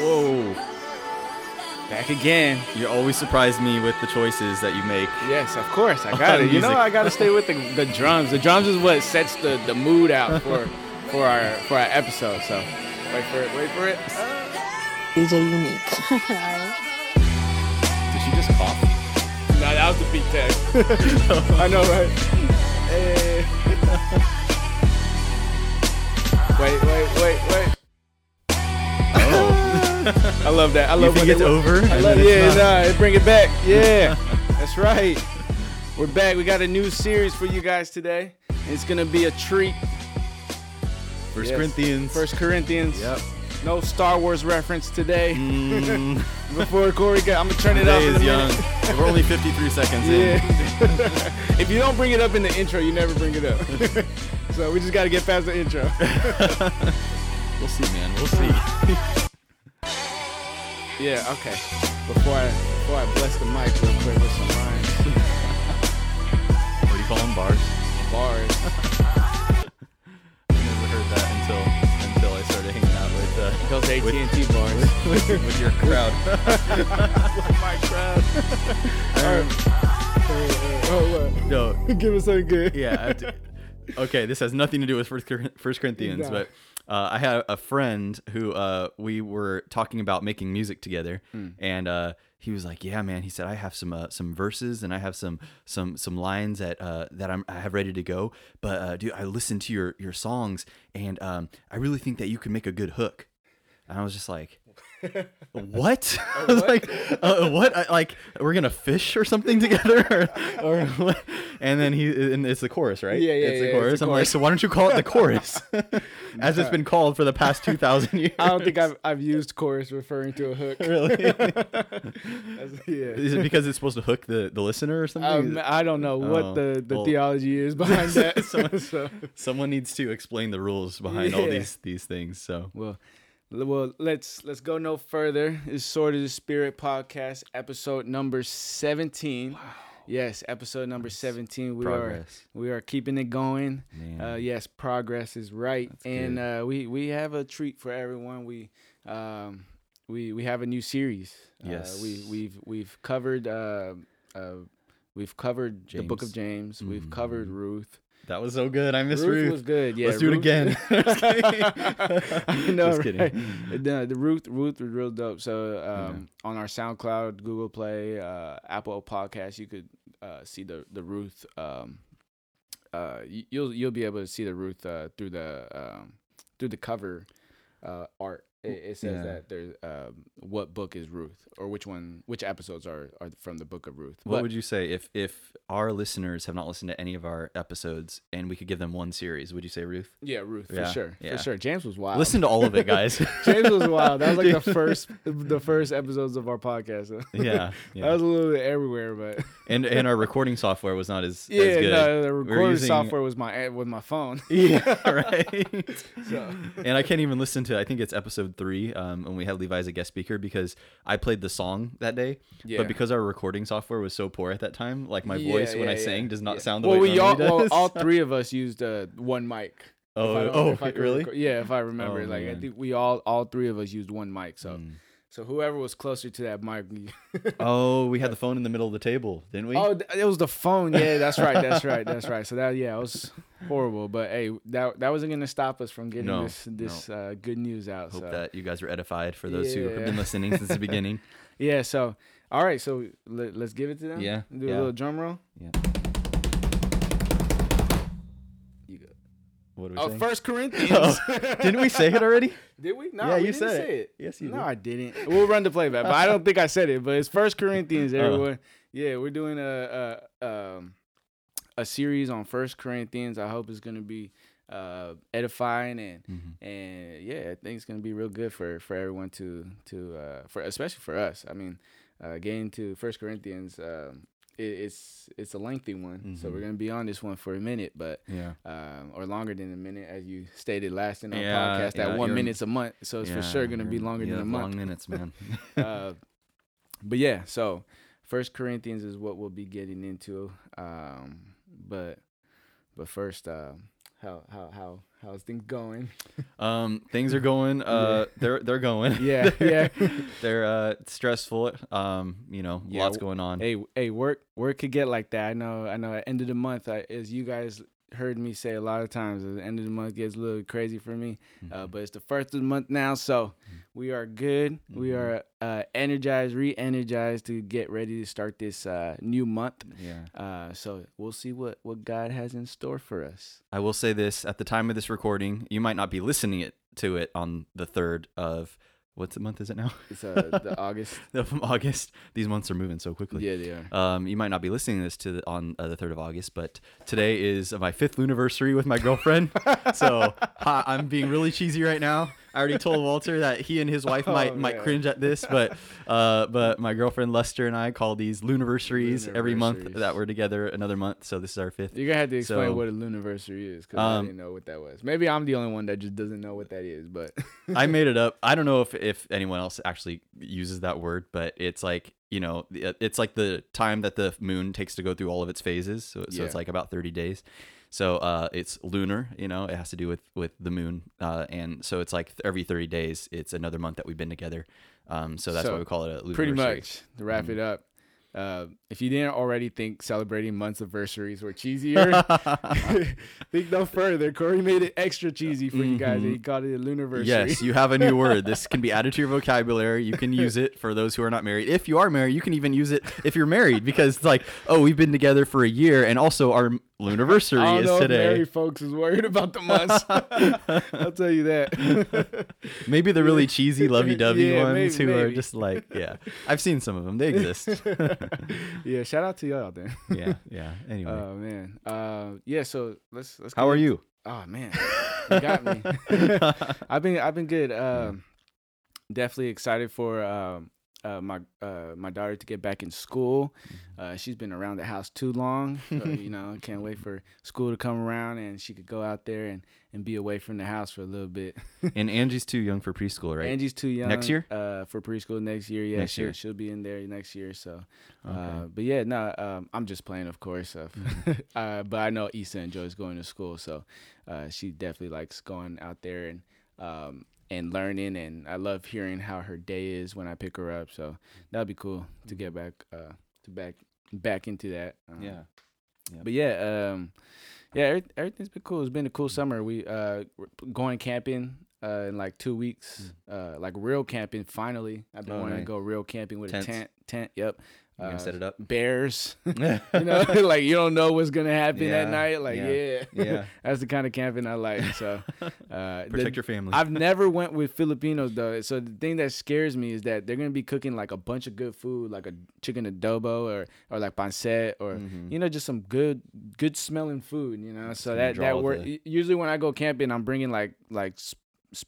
Whoa. Back again. You always surprise me with the choices that you make. Yes, of course. I got it. You know. I got to stay with the, the drums. The drums is what sets the, the mood out for for our for our episode. So wait for it. Wait for it. DJ Unique. Did she just cough? No, that was the beat tag. I know, right? Hey. wait, wait, wait, wait. I love that. I you love think when it's over? I love, yeah, nah, bring it back. Yeah, that's right. We're back. We got a new series for you guys today. It's gonna be a treat. First Yes. Corinthians. First Corinthians. Yep. No Star Wars reference today. Mm, Before Corey, got, I'm gonna turn it off day is young. We're only 53 seconds in. Yeah. if you don't bring it up in the intro, you never bring it up. so we just got to get past the intro. We'll see, man. We'll see. Yeah. Okay. Before I before I bless the mic real quick with some lines, what do you call them? Bars? bars. I never heard that until until I started hanging out with uh, Those AT and T bars. with, with your crowd. my crowd. Right. Oh, what? no, Give us something good. yeah. To- okay, this has nothing to do with First, First Corinthians, No. but uh, I had a friend who uh, we were talking about making music together, Hmm. and uh, he was like, "Yeah, man." He said, "I have some uh, some verses and I have some some some lines that uh, that I'm, I have ready to go, but uh, dude, I listened to your your songs, and um, I really think that you could make a good hook." And I was just like. What? I was like, uh, what? I, like, we're gonna fish or something together, or, or? And then he, and it's the chorus, right? Yeah, yeah, it's the yeah, chorus. it's the I'm like, so why don't you call it the chorus, as it's been called for the past two thousand years? I don't think I've I've used chorus referring to a hook. really. Yeah. Is it because it's supposed to hook the, the listener or something? Um, I don't know what Oh, the, the well- theology is behind that. Someone- so, Someone needs to explain the rules behind all these these things. So well, well, let's let's go no further. It's Sword of the Spirit podcast, episode number seventeen. Yes, episode number seventeen. We Progress. are we are keeping it going. Uh, yes, progress is right, That's and uh, we we have a treat for everyone. We um we we have a new series. Yes. uh, we we've we've covered uh, uh we've covered the Book of James. James. We've covered Mhm. Ruth. That was so good. I miss Ruth, Ruth. was good. Yeah, Let's do it again. Just kidding. I know, Just kidding. right? The, the Ruth Ruth was real dope. So um, on our SoundCloud, Google Play, uh, Apple Podcast, you could uh, see the the Ruth. Um, uh, you'll you'll be able to see the Ruth uh, through the um, through the cover uh, art. It, it says Yeah. that there's um, what book is Ruth or which one which episodes are are from the book of Ruth. What But- would you say if if our listeners have not listened to any of our episodes and we could give them one series? Would you say Ruth? yeah, Ruth for sure, yeah. for sure. James was wild. Listen to all of it, guys. James was wild. That was like the first, the first episodes of our podcast. yeah, yeah. that was a little bit everywhere, but and and our recording software was not as yeah, as good. no, the recording using- software was my was my phone. Yeah, right. So and I can't even listen to. I think it's episode three, um, when we had Levi as a guest speaker because I played the song that day. Yeah. But because our recording software was so poor at that time, like my voice Yeah, when I yeah, sang does not yeah. sound the well, way we all normally well, all three of us used uh, one mic. If I oh, oh, if I really? recall- yeah, if I remember, Oh, like I think we all all three of us used one mic. So Mm. So whoever was closer to that mic. Oh, we had the phone in the middle of the table, didn't we? Oh, it was the phone. Yeah, that's right. That's right. That's right. So that yeah, it was horrible. But hey, that that wasn't gonna stop us from getting No, this this uh, good news out. Hope so. that you guys were edified for those who have been listening since the beginning. Yeah. So all right. So let, us give it to them. Yeah, Do yeah. a little drum roll. Yeah. What are we Oh, saying? First Corinthians. Oh, didn't we say it already? Did we? No, Yeah, we you didn't said say it. it. Yes, you did. no, did. I didn't. We'll run the playback, but I don't think I said it. But it's First Corinthians, Oh. everyone. Yeah, we're doing a a um, a series on First Corinthians. I hope it's gonna be uh, edifying and Mhm. and yeah, I think it's gonna be real good for for everyone to to uh, for especially for us. I mean, uh, getting to First Corinthians. Um, it's it's a lengthy one, so Mhm. we're gonna be on this one for a minute, but Yeah. um, or longer than a minute, as you stated last in our Yeah, podcast. That yeah, one minute's a month, so it's for sure gonna be longer than a month. Long minutes, man. uh, but yeah, so First Corinthians is what we'll be getting into. Um, but but first, uh, how how how how's things going? Um, things are going. Uh, they're they're going. Yeah, yeah. they're uh stressful. Um, you know, Yeah, lots going on. hey, hey, work work could get like that. I know, I know. At end of the month, I, as you guys heard me say a lot of times, at the end of the month gets a little crazy for me. Mm-hmm. Uh, but it's the first of the month now, so we are good. We Mhm. are uh, energized, re-energized to get ready to start this uh, new month. Yeah. Uh, so we'll see what what God has in store for us. I will say this: at the time of this recording, you might not be listening it to it on the third of what's the month is it now? It's uh, the August. of August. These months are moving so quickly. Yeah, they are. Um, you might not be listening to this to the, on uh, the third of August, but today is my fifth anniversary with my girlfriend. so ha, I'm being really cheesy right now. I already told Walter that he and his wife Oh, might might man. cringe at this, but uh, but my girlfriend Lester and I call these lunarversaries every month that we're together another month. So this is our fifth. You're gonna have to explain So- what a lunarversary is because I Um, didn't know what that was. Maybe I'm the only one that just doesn't know what that is. But I made it up. I don't know if if anyone else actually uses that word, but it's like you know, it's like the time that the moon takes to go through all of its phases. So, so Yeah. it's like about thirty days. So uh, it's lunar. You know, it has to do with with the moon, uh, and so it's like every thirty days, it's another month that we've been together. Um, so that's So, why we call it a lunar. pretty much to wrap Mhm. it up. Uh, if you didn't already think celebrating months anniversaries were cheesier, think no further. Corey made it extra cheesy for you guys. He called it a lunarversary. Yes, you have a new word. This can be added to your vocabulary. You can use it for those who are not married. If you are married, you can even use it if you're married because it's like, oh, we've been together for a year, and also our lunarversary I don't is know if today. married folks is worried about the months. I'll tell you that. Maybe the really cheesy lovey-dovey Yeah, ones maybe- who are just like, yeah, I've seen some of them. They exist. yeah, shout out to y'all then. yeah, yeah. Anyway, Oh man. Uh, yeah. So let's let's. how are into- you? Oh man, you got me. I've been I've been good. Um, definitely excited for um, uh, my uh, my daughter to get back in school. Uh, she's been around the house too long. So, you know, can't wait for school to come around and she could go out there and, and be away from the house for a little bit. and Angie's too young for preschool, right? Angie's too young. Next year? Uh, for preschool next year. Yeah, Next she'll, year. she'll be in there next year. So, uh, Okay. but yeah, no, um, I'm just playing, of course. Uh, Mm-hmm. uh, but I know Issa enjoys going to school, so uh, she definitely likes going out there and um, and learning. And I love hearing how her day is when I pick her up. So that'd be cool to get back uh, to back back into that. Um, yeah. but yeah, um, yeah, every, everything's been cool. It's been a cool summer. We uh we're going camping uh in like two weeks. Uh, like real camping. Finally, I've been Mm. Oh, wanting nice. to go real camping with Tents. a tent. Tent. Yep. You gonna Uh, set it up? Bears. you know, like you don't know what's gonna happen Yeah, at night. Like yeah, yeah, yeah. That's the kind of camping I like. So uh, the- Protect your family. I've never went with Filipinos though. So the thing that scares me is that they're gonna be cooking like a bunch of good food, like a chicken adobo or or like pancit or Mhm. you know just some good good smelling food. You know, so gonna that that work. the- Usually when I go camping, I'm bringing like like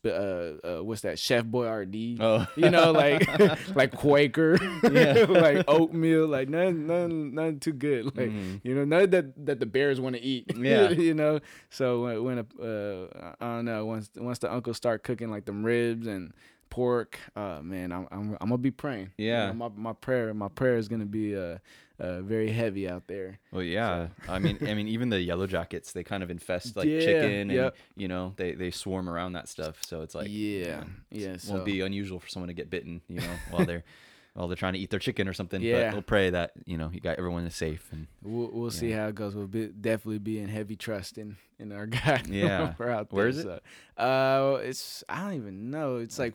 uh, uh what's that Chef Boyardee. oh, You know, like like Quaker, Yeah. like oatmeal, like none, none, none too good. Like Mhm. you know, none that that the bears want to eat. Yeah. you know. So when, when a, uh, I don't know, once once the uncles start cooking like them ribs and pork, uh, man, I'm I'm, I'm gonna be praying. You Yeah. know, my my prayer my prayer is gonna be uh, uh very heavy out there. Well, yeah. I mean, I mean, even the yellow jackets, they kind of infest like Yeah, chicken, and yep. you know, they they swarm around that stuff. So it's like, yeah, man, yeah. So won't be unusual for someone to get bitten, you know, while they're while they're trying to eat their chicken or something. Yeah. But we'll pray that you know you got everyone is safe and we'll we'll see how it goes. We'll be, definitely be in heavy trust in in our God. Yeah. we're out Where there, is it? So. Uh, it's I don't even know. It's like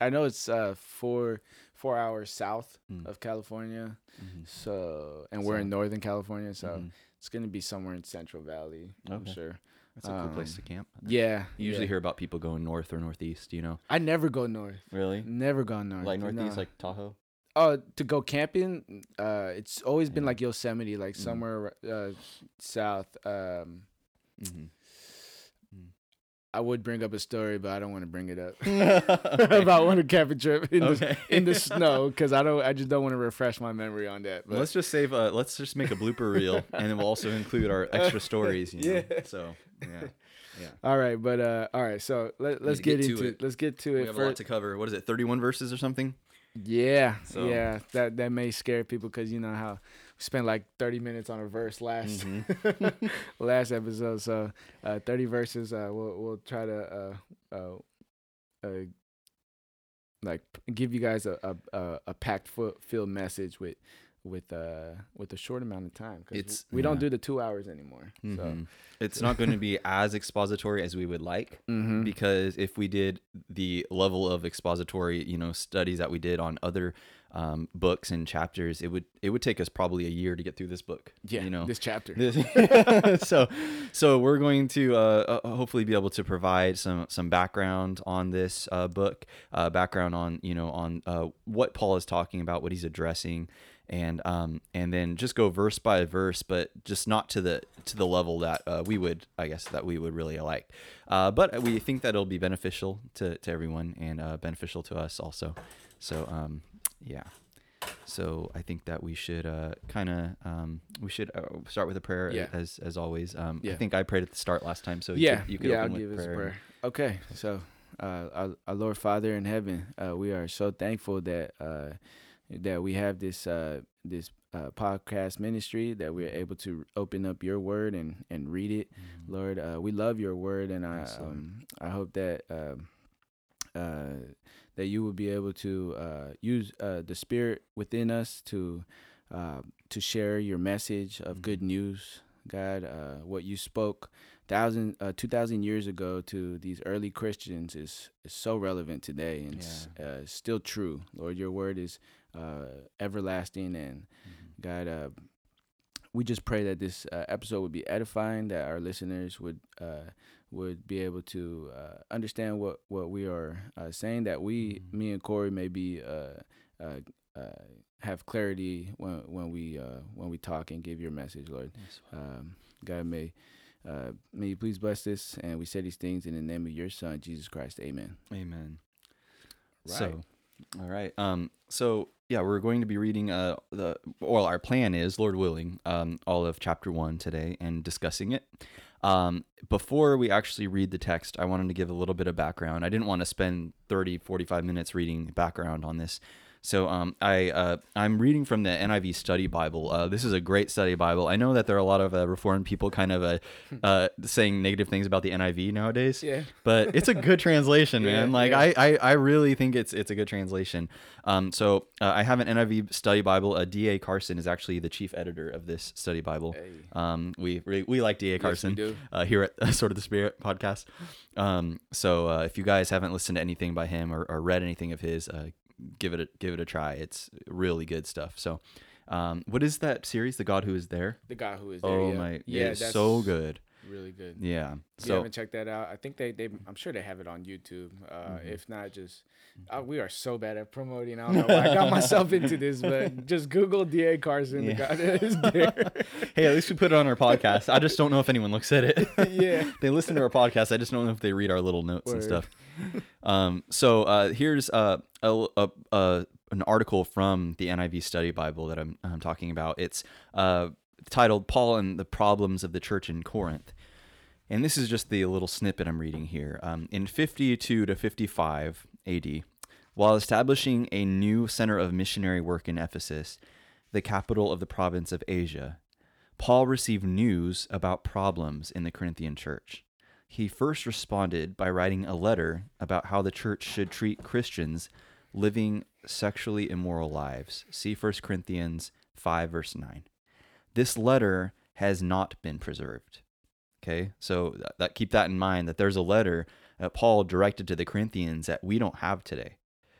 I know it's uh four four hours south Mm. of California. Mhm. So and we're in Northern California, so Mhm. it's gonna be somewhere in Central Valley. I'm sure. that's a cool place Um, to camp. Yeah, You usually yeah. hear about people going north or northeast. You know, I never go north. really Never gone north. like northeast, no. like Tahoe. Oh, to go camping, uh, it's always been like Yosemite, like Mm. somewhere uh, south. Um, Mm-hmm. I would bring up a story, but I don't want to bring it up Okay. about one camping trip in the in the snow because I don't. I just don't want to refresh my memory on that. But let's just save. Uh, let's just make a blooper reel, and then we'll also include our extra stories. You know? Yeah. So yeah, yeah. all right, but uh, all right. So let, let's get, get to into it. Let's get to We it have a lot to cover. What is it? Thirty-one verses or something? Yeah, So- yeah. That that may scare people because you know how spent like 30 minutes on a verse last Mm-hmm. last episode. So uh, 30 verses. Uh, we'll we'll try to uh, uh, uh, like give you guys a a, a, packed filled message with with uh with a short amount of time. 'cause It's- we don't do the two hours anymore. So Mhm. It's not going to be as expository as we would like Mhm. because if we did the level of expository, you know, studies that we did on other um, books and chapters, it would it would take us probably a year to get through this book. yeah, you know, this chapter. This- so so we're going to uh, uh, hopefully be able to provide some some background on this uh, book uh, background on you know on uh, what paul is talking about what he's addressing and um and then just go verse by verse but just not to the to the level that uh, we would i guess that we would really like uh, but we think that it'll be beneficial to, to everyone and uh, beneficial to us also so um yeah so I think that we should uh, kind of um, we should uh, start with a prayer Yeah. as as always. Um, I think I prayed at the start last time, so yeah, you could, you could yeah, open I'll with give us a prayer. prayer. Okay, so uh, our, our Lord Father in heaven, uh, we are so thankful that uh, that we have this uh, this uh, podcast ministry that we're able to open up Your Word and and read it. Mhm. Lord, uh, we love Your Word, and I Yes, um, I hope that. Um, uh, that you will be able to uh, use uh, the spirit within us to uh, to share your message of Mhm. good news, God. Uh, what you spoke thousand uh, two thousand years ago to these early Christians is is so relevant today and it's, uh, still true. Lord, your word is uh, everlasting, and Mhm. God, uh, we just pray that this uh, episode would be edifying, that our listeners would uh, would be able to uh, understand what what we are uh, saying, that we, Mhm. me and Corey, maybe uh, uh, uh, have clarity when when we uh, when we talk and give your message, Lord. Yes, Um, God may. Uh, may you please bless this, and we say these things in the name of your Son, Jesus Christ. Amen. Amen. Right. So, all right. Um. So yeah, we're going to be reading uh the well, our plan is, Lord willing, um, all of chapter one today and discussing it. Um, before we actually read the text, I wanted to give a little bit of background. I didn't want to spend 30, 45 minutes reading background on this. So um, I uh, I'm reading from the NIV Study Bible. Uh, this is a great study Bible. I know that there are a lot of uh, Reformed people kind of uh, uh, saying negative things about the NIV nowadays Yeah. but it's a good translation, Yeah, man. Like yeah. I, I, I really think it's it's a good translation. Um, so uh, I have an NIV study Bible. Uh, D. A. Carson is actually the chief editor of this study Bible. Hey. Um, we we, we like D. A. Yes, Carson do. uh, here at Sword of the Spirit podcast. Um, so uh, if you guys haven't listened to anything by him or, or read anything of his, uh, give it a, give it a try. It's really good stuff. So. Um, what is that series? The God Who Is There. The God who is there. Oh yeah. my, yeah, it's so good. Really good. Yeah. If you So haven't checked that out, I think they, they I'm sure they have it on YouTube. Uh, Mhm. If not, just uh, we are so bad at promoting. I don't know why I got myself into this, but just Google D. A. Carson. Yeah. guy that is there. hey, at least we put it on our podcast. I just don't know if anyone looks at it. yeah. they listen to our podcast. I just don't know if they read our little notes and stuff. Um, so uh, here's uh, a, a, a an article from the NIV Study Bible that I'm, I'm talking about. It's uh, titled "Paul and the Problems of the Church in Corinth," and this is just the little snippet I'm reading here. Um, in 52 to 55 A.D., while establishing a new center of missionary work in Ephesus, the capital of the province of Asia, Paul received news about problems in the Corinthian church. He first responded by writing a letter about how the church should treat Christians living sexually immoral lives. See 1 Corinthians 5, verse 9. This letter has not been preserved. Okay, so that, keep that in mind that there's a letter that Paul directed to the Corinthians that we don't have today.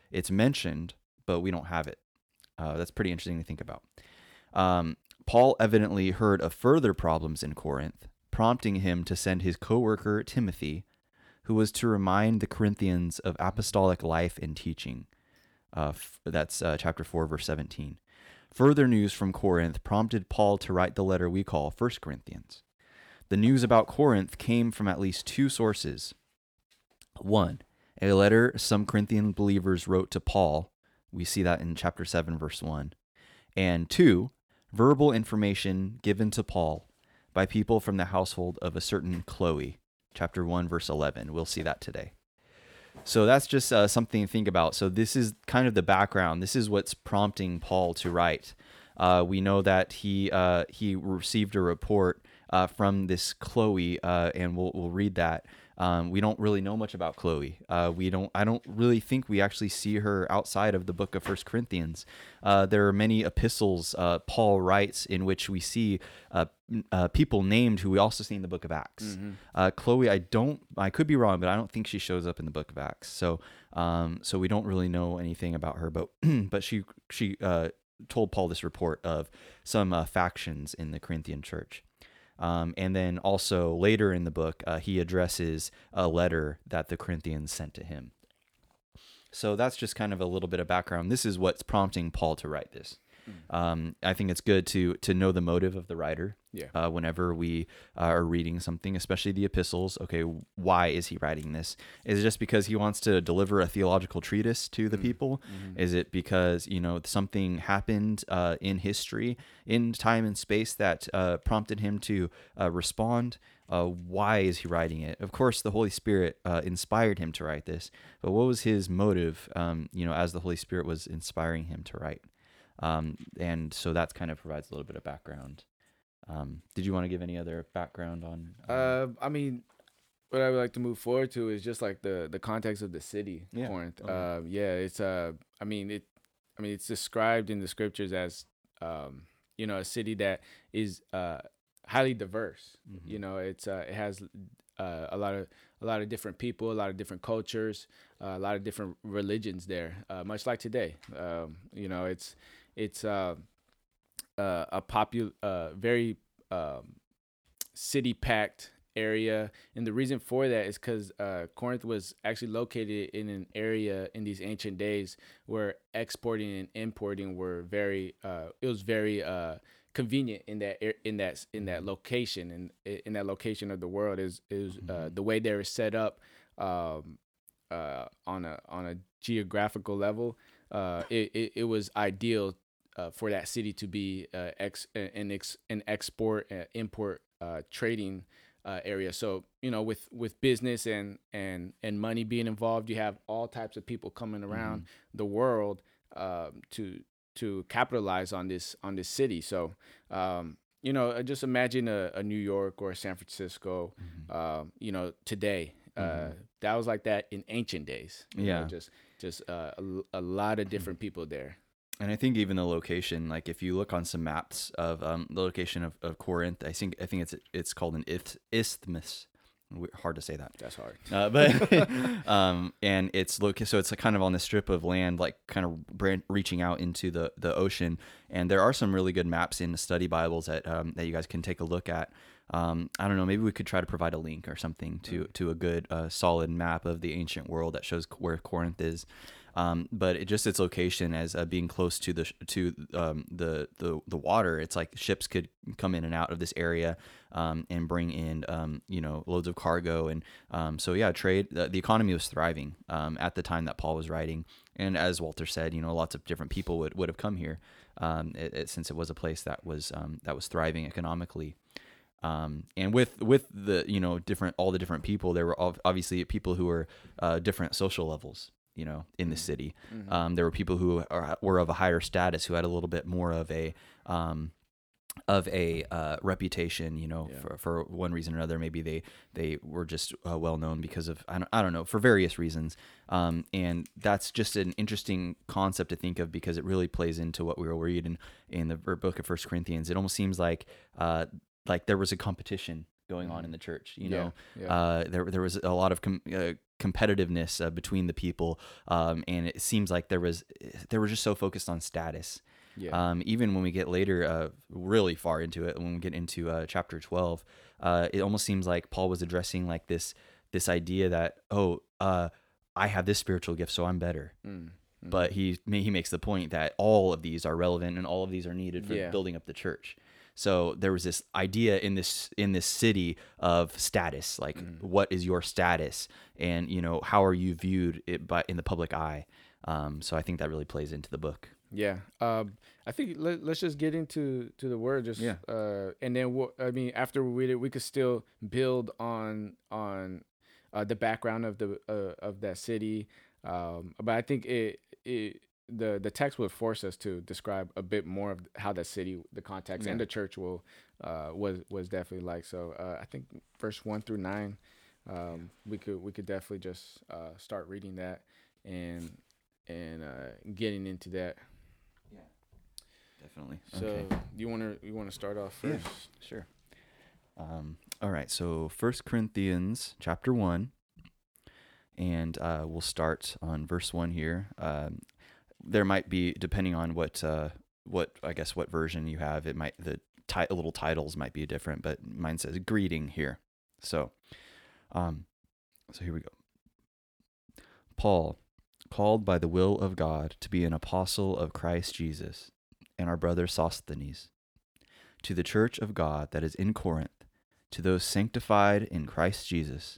It's mentioned, but we don't have it. Uh, that's pretty interesting to think about. Um, Paul evidently heard of further problems in Corinth, prompting him to send his co-worker Timothy, who was to remind the Corinthians of apostolic life and teaching. Uh, f- that's uh, chapter 4, verse 17. Further news from Corinth prompted Paul to write the letter we call 1 Corinthians. The news about Corinth came from at least two sources. One, a letter some Corinthian believers wrote to Paul. We see that in chapter 7, verse 1. And two, verbal information given to Paul by people from the household of a certain Chloe. Chapter 1, verse 11. We'll see that today. So that's just uh, something to think about. So this is kind of the background. This is what's prompting Paul to write. Uh, we know that he uh, he received a report uh, from this Chloe, uh, and we'll we'll read that. Um, we don't really know much about Chloe. Uh, we don't. I don't really think we actually see her outside of the book of First Corinthians. Uh, there are many epistles uh, Paul writes in which we see uh, uh, people named who we also see in the book of Acts. Uh, Chloe, I don't. I could be wrong, but I don't think she shows up in the book of Acts. So, um, so we don't really know anything about her. But but she she told Paul this report of some factions in the Corinthian church. Um, and then also later in the book, uh, he addresses a letter that the Corinthians sent to him. So that's just kind of a little bit of background. This is what's prompting Paul to write this. Um, I think it's good to to know the motive of the writer. Yeah. Uh, whenever we uh, are reading something, especially the epistles, okay, why is he writing this? Is it just because he wants to deliver a theological treatise to the people? Is it because you know something happened uh, in history, in time and space that uh, prompted him to uh, respond? Uh, why is he writing it? Of course, the Holy Spirit uh, inspired him to write this, but what was his motive? Um, you know, as the Holy Spirit was inspiring him to write. Um, and so that kind of provides a little bit of background. Um, did you want to give any other background on? Uh, I mean, what I would like to move forward to is just like the the context of the city, Yeah, Corinth. okay. Uh, yeah, it's uh, I mean it, I mean it's described in the scriptures as um, you know, a city that is uh highly diverse. Mm-hmm. You know, it's uh, it has uh, a lot of a lot of different people, a lot of different cultures, uh, a lot of different religions there. Uh, much like today, um, you know, it's it's uh, a popular, uh, very um, city packed area. And the reason for that is because uh, corinth was actually located in an area in these ancient days where exporting and importing were very uh, it was very uh, convenient in that in that in that location. And i- in that location of the world is is uh, the way they were set up um, uh, on a on a geographical level uh, it, it, it was ideal uh, for that city to be uh, ex an ex an export uh, import uh, trading uh, area. So you know, with with business and and and money being involved, you have all types of people coming around the world um, to to capitalize on this on this city. So um, you know, uh, just imagine a, a New York or a San Francisco. Um, you know, today. Uh, that was like that in ancient days. you know, Yeah. just just uh, a, a lot of different people there. And I think even the location, like if you look on some maps of um, the location of, of Corinth, I think I think it's it's called an isth- isthmus. Hard to say that. That's hard. Uh, but um, and it's look so it's kind of on the strip of land, like kind of bran- reaching out into the the ocean. And there are some really good maps in the study Bibles that um, that you guys can take a look at. Um, I don't know, maybe we could try to provide a link or something to to a good uh, solid map of the ancient world that shows where Corinth is. Um, but it just its location as uh, being close to the to um, the the the water. It's like ships could come in and out of this area um, and bring in um, you know loads of cargo and um, so yeah, trade. The, the economy was thriving um, at the time that Paul was writing, and as Walter said, you know lots of different people would, would have come here it, it- since it was a place that was that was thriving economically. Um, and with with the you know different all the different people there were obviously people who were uh, different social levels you know in the city. Um, there were people who are, were of a higher status who had a little bit more of a um, of a uh, reputation you know Yeah. for, for one reason or another. Maybe they they were just uh, well known because of I don't, I don't know for various reasons. Um, and that's just an interesting concept to think of because it really plays into what we were reading in the book of first corinthians. It almost seems like uh, like there was a competition going on in the church you Yeah, know? yeah. uh, there, there was a lot of com- uh, competitiveness uh, between the people um, and it seems like there was they were just so focused on status Yeah. um, even when we get later uh, really far into it when we get into uh, chapter 12 uh, it almost seems like paul was addressing like this this idea that oh uh, i have this spiritual gift so i'm better Mm, but he he makes the point that all of these are relevant and all of these are needed for Yeah. building up the church. So there was this idea in this in this city of status, like what is your status, and you know how are you viewed it by in the public eye. Um, so I think that really plays into the book. Yeah. Um, I think let, let's just get into to the word. Just Yeah. Uh, and then what? I mean, after we read it, we could still build on on uh, the background of the uh, of that city. Um, but I think it it the the text would force us to describe a bit more of how the city, the context, and the church will uh, was was definitely like. So uh, I think verse one through nine, um, we could we could definitely just uh, start reading that and and uh, getting into that. Yeah, definitely. So okay. you want to you want to start off first? Yeah. Sure. Um, all right. So First Corinthians chapter one, and uh, we'll start on verse one here. Um, there might be, depending on what uh, what I guess what version you have, it might the ti- little titles might be different, but mine says greeting here. So, um, so here we go. Paul, called by the will of God to be an apostle of Christ Jesus, and our brother Sosthenes to the church of God that is in Corinth, to those sanctified in Christ Jesus,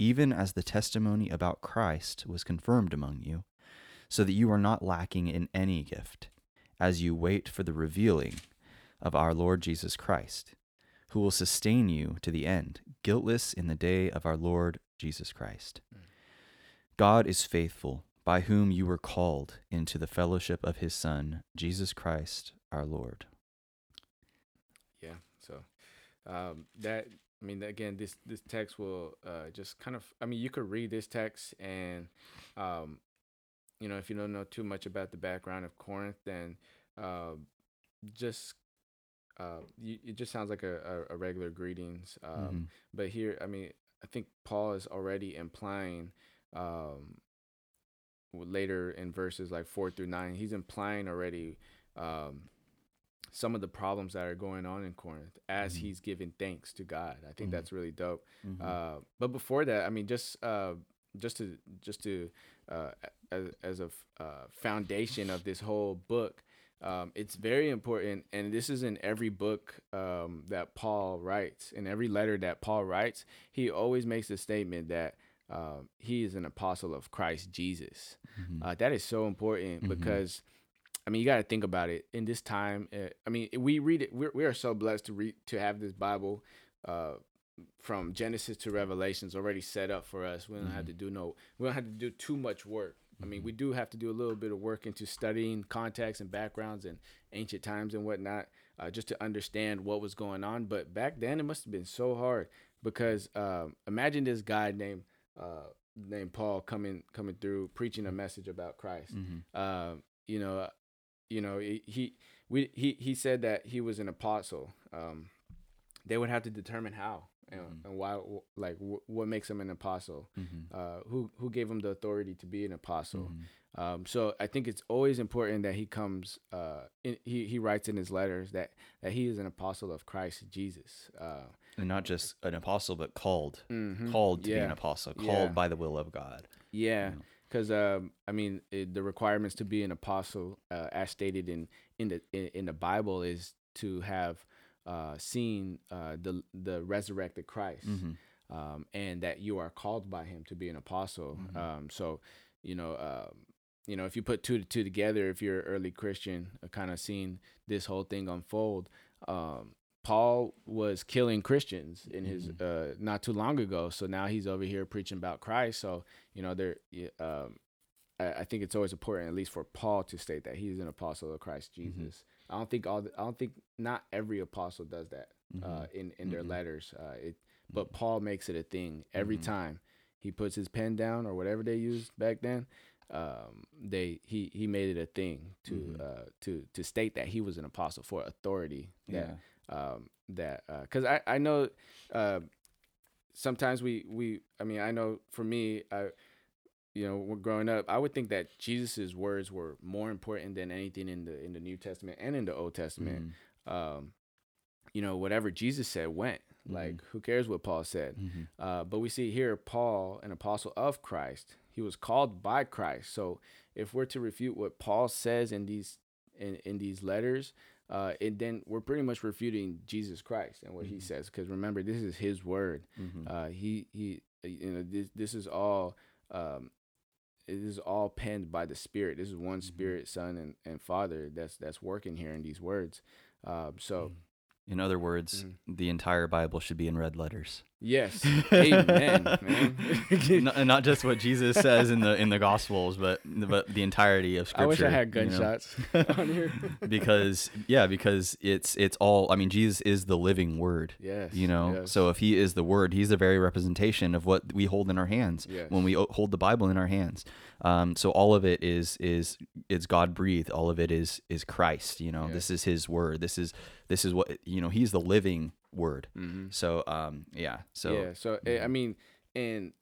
even as the testimony about Christ was confirmed among you, so that you are not lacking in any gift, as you wait for the revealing of our Lord Jesus Christ, who will sustain you to the end, guiltless in the day of our Lord Jesus Christ. God is faithful, by whom you were called into the fellowship of his Son, Jesus Christ our Lord. Yeah. So um, that I mean again this this text will uh, just kind of I mean you could read this text and um, you know if you don't know too much about the background of Corinth then uh, just uh, you, it just sounds like a, a, a regular greetings. Um, Mhm. But here I mean I think Paul is already implying um, later in verses like four through nine he's implying already um, some of the problems that are going on in Corinth as Mhm. he's giving thanks to God. I think Mhm. that's really dope. Mhm. Uh, but before that, I mean, just uh, just to just to uh, as as a f- uh, foundation of this whole book, um, it's very important, and this is in every book um, that Paul writes, in every letter that Paul writes, he always makes a statement that. Um, he is an apostle of Christ Jesus. Mhm. Uh, that is so important Mhm. because, I mean, you got to think about it. In this time, uh, I mean, we read it. We're, we are so blessed to read to have this Bible, uh, from Genesis to Revelations already set up for us. We don't have Mhm. to do no. We don't have to do too much work. I mean, we do have to do a little bit of work into studying context and backgrounds and ancient times and whatnot, uh, just to understand what was going on. But back then, it must have been so hard because um, imagine this guy named uh, named Paul coming coming through preaching a message about Christ. Mhm. Um, you know, you know, he we he he said that he was an apostle. Um, they would have to determine how and, Mhm. and why, like, wh- what makes him an apostle. Mhm. Uh, who who gave him the authority to be an apostle? Mhm. Um, so I think it's always important that he comes. Uh, in, he he writes in his letters that that he is an apostle of Christ Jesus. Uh, And not just an apostle, but called, mhm. called to be an apostle, called Yeah. by the will of God. Yeah, you know. Because um, I mean, it, the requirements to be an apostle, uh, as stated in in the in, in the Bible, is to have uh, seen uh, the the resurrected Christ, Mhm. um, and that you are called by Him to be an apostle. Mhm. Um, so, you know, um, you know, if you put two to two together, if you're an early Christian, uh, kind of seeing this whole thing unfold. Um, Paul was killing Christians in his Mhm. uh, not too long ago, so now he's over here preaching about Christ. So you know, there. Um, I, I think it's always important, at least for Paul, to state that he's an apostle of Christ Mhm. Jesus. I don't think all. The, I don't think not every apostle does that uh, Mhm. in in their Mhm. letters. Uh, it, but Paul makes it a thing every time he puts his pen down or whatever they used back then. Um, they he he made it a thing to Mhm. uh to to state that he was an apostle for authority that yeah. Um, that because I I know uh, sometimes we we I mean I know for me I you know when growing up I would think that Jesus's words were more important than anything in the in the New Testament and in the Old Testament. Mhm. Um, you know whatever Jesus said went. Like who cares what Paul said? Mhm. Uh, but we see here Paul, an apostle of Christ, he was called by Christ. So if we're to refute what Paul says in these in in these letters, uh, and then we're pretty much refuting Jesus Christ and what He says. Because remember, this is His word. Mhm. Uh, he he, you know, this this is all. Um, it is all penned by the Spirit. This is one Spirit, Son, and, and Father that's that's working here in these words. Um, so In other words, the entire Bible should be in red letters. Yes, Amen, man. not, not just what Jesus says in the in the Gospels, but but the entirety of Scripture. I wish I had you know? gunshots on here. because yeah, because it's it's all. I mean, Jesus is the living Word. Yes, You know, yes. so if He is the Word, He's the very representation of what we hold in our hands Yes. when we o- hold the Bible in our hands. Um, so all of it is is is God breathed. All of it is is Christ. You know, Yes. this is His Word. This is this is what you know. He's the living Word. Mhm. So um, yeah. So yeah, so eh, I mean, and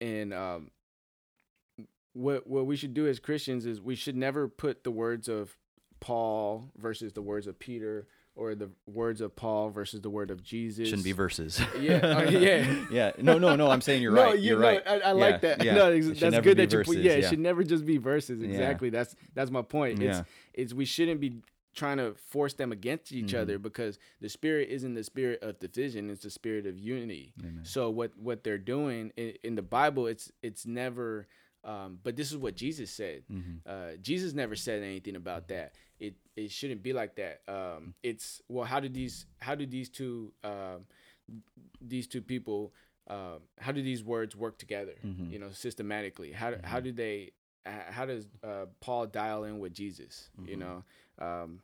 and um, what what we should do as Christians is we should never put the words of Paul versus the words of Peter or the words of Paul versus the word of Jesus. shouldn't be verses. Yeah, uh, yeah. yeah. No, no, no. I'm saying you're no, right. you You're know, right. I, I Yeah, like that. yeah. No, that's good that you put. verses, Yeah, it should never just be verses. Yeah. Exactly. That's that's my point. Yeah. It's it's we shouldn't be trying to force them against each Mm-hmm. other because the spirit isn't the spirit of division; it's the spirit of unity. So what what they're doing in, in the Bible, it's it's never. Um, but this is what Jesus said. Mm-hmm. Uh, Jesus never said anything about that. It it shouldn't be like that. Um, it's well, how did these how do these two um, these two people um, how do these words work together? Mhm. You know, systematically. How how do they how does uh, Paul dial in with Jesus? You Mhm. know, um,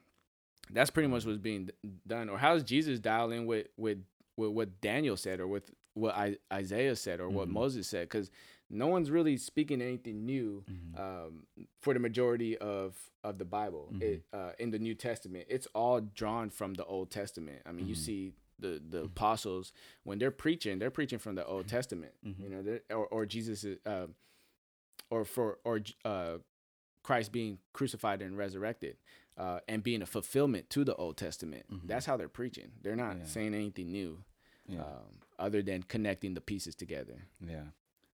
that's pretty much what's being d- done. Or how does Jesus dial in with with with what Daniel said, or with what I, Isaiah said, or what Mhm. Moses said? Because no one's really speaking anything new Mhm. um, for the majority of of the Bible Mhm. it, uh, in the New Testament. It's all drawn from the Old Testament. I mean, you Mhm. see the the apostles when they're preaching, they're preaching from the Old Testament. You know, or or Jesus is, uh, or for or uh, Christ being crucified and resurrected. Uh, and being a fulfillment to the Old Testament. Mhm. That's how they're preaching. They're not Yeah. saying anything new, Yeah. um, other than connecting the pieces together. yeah.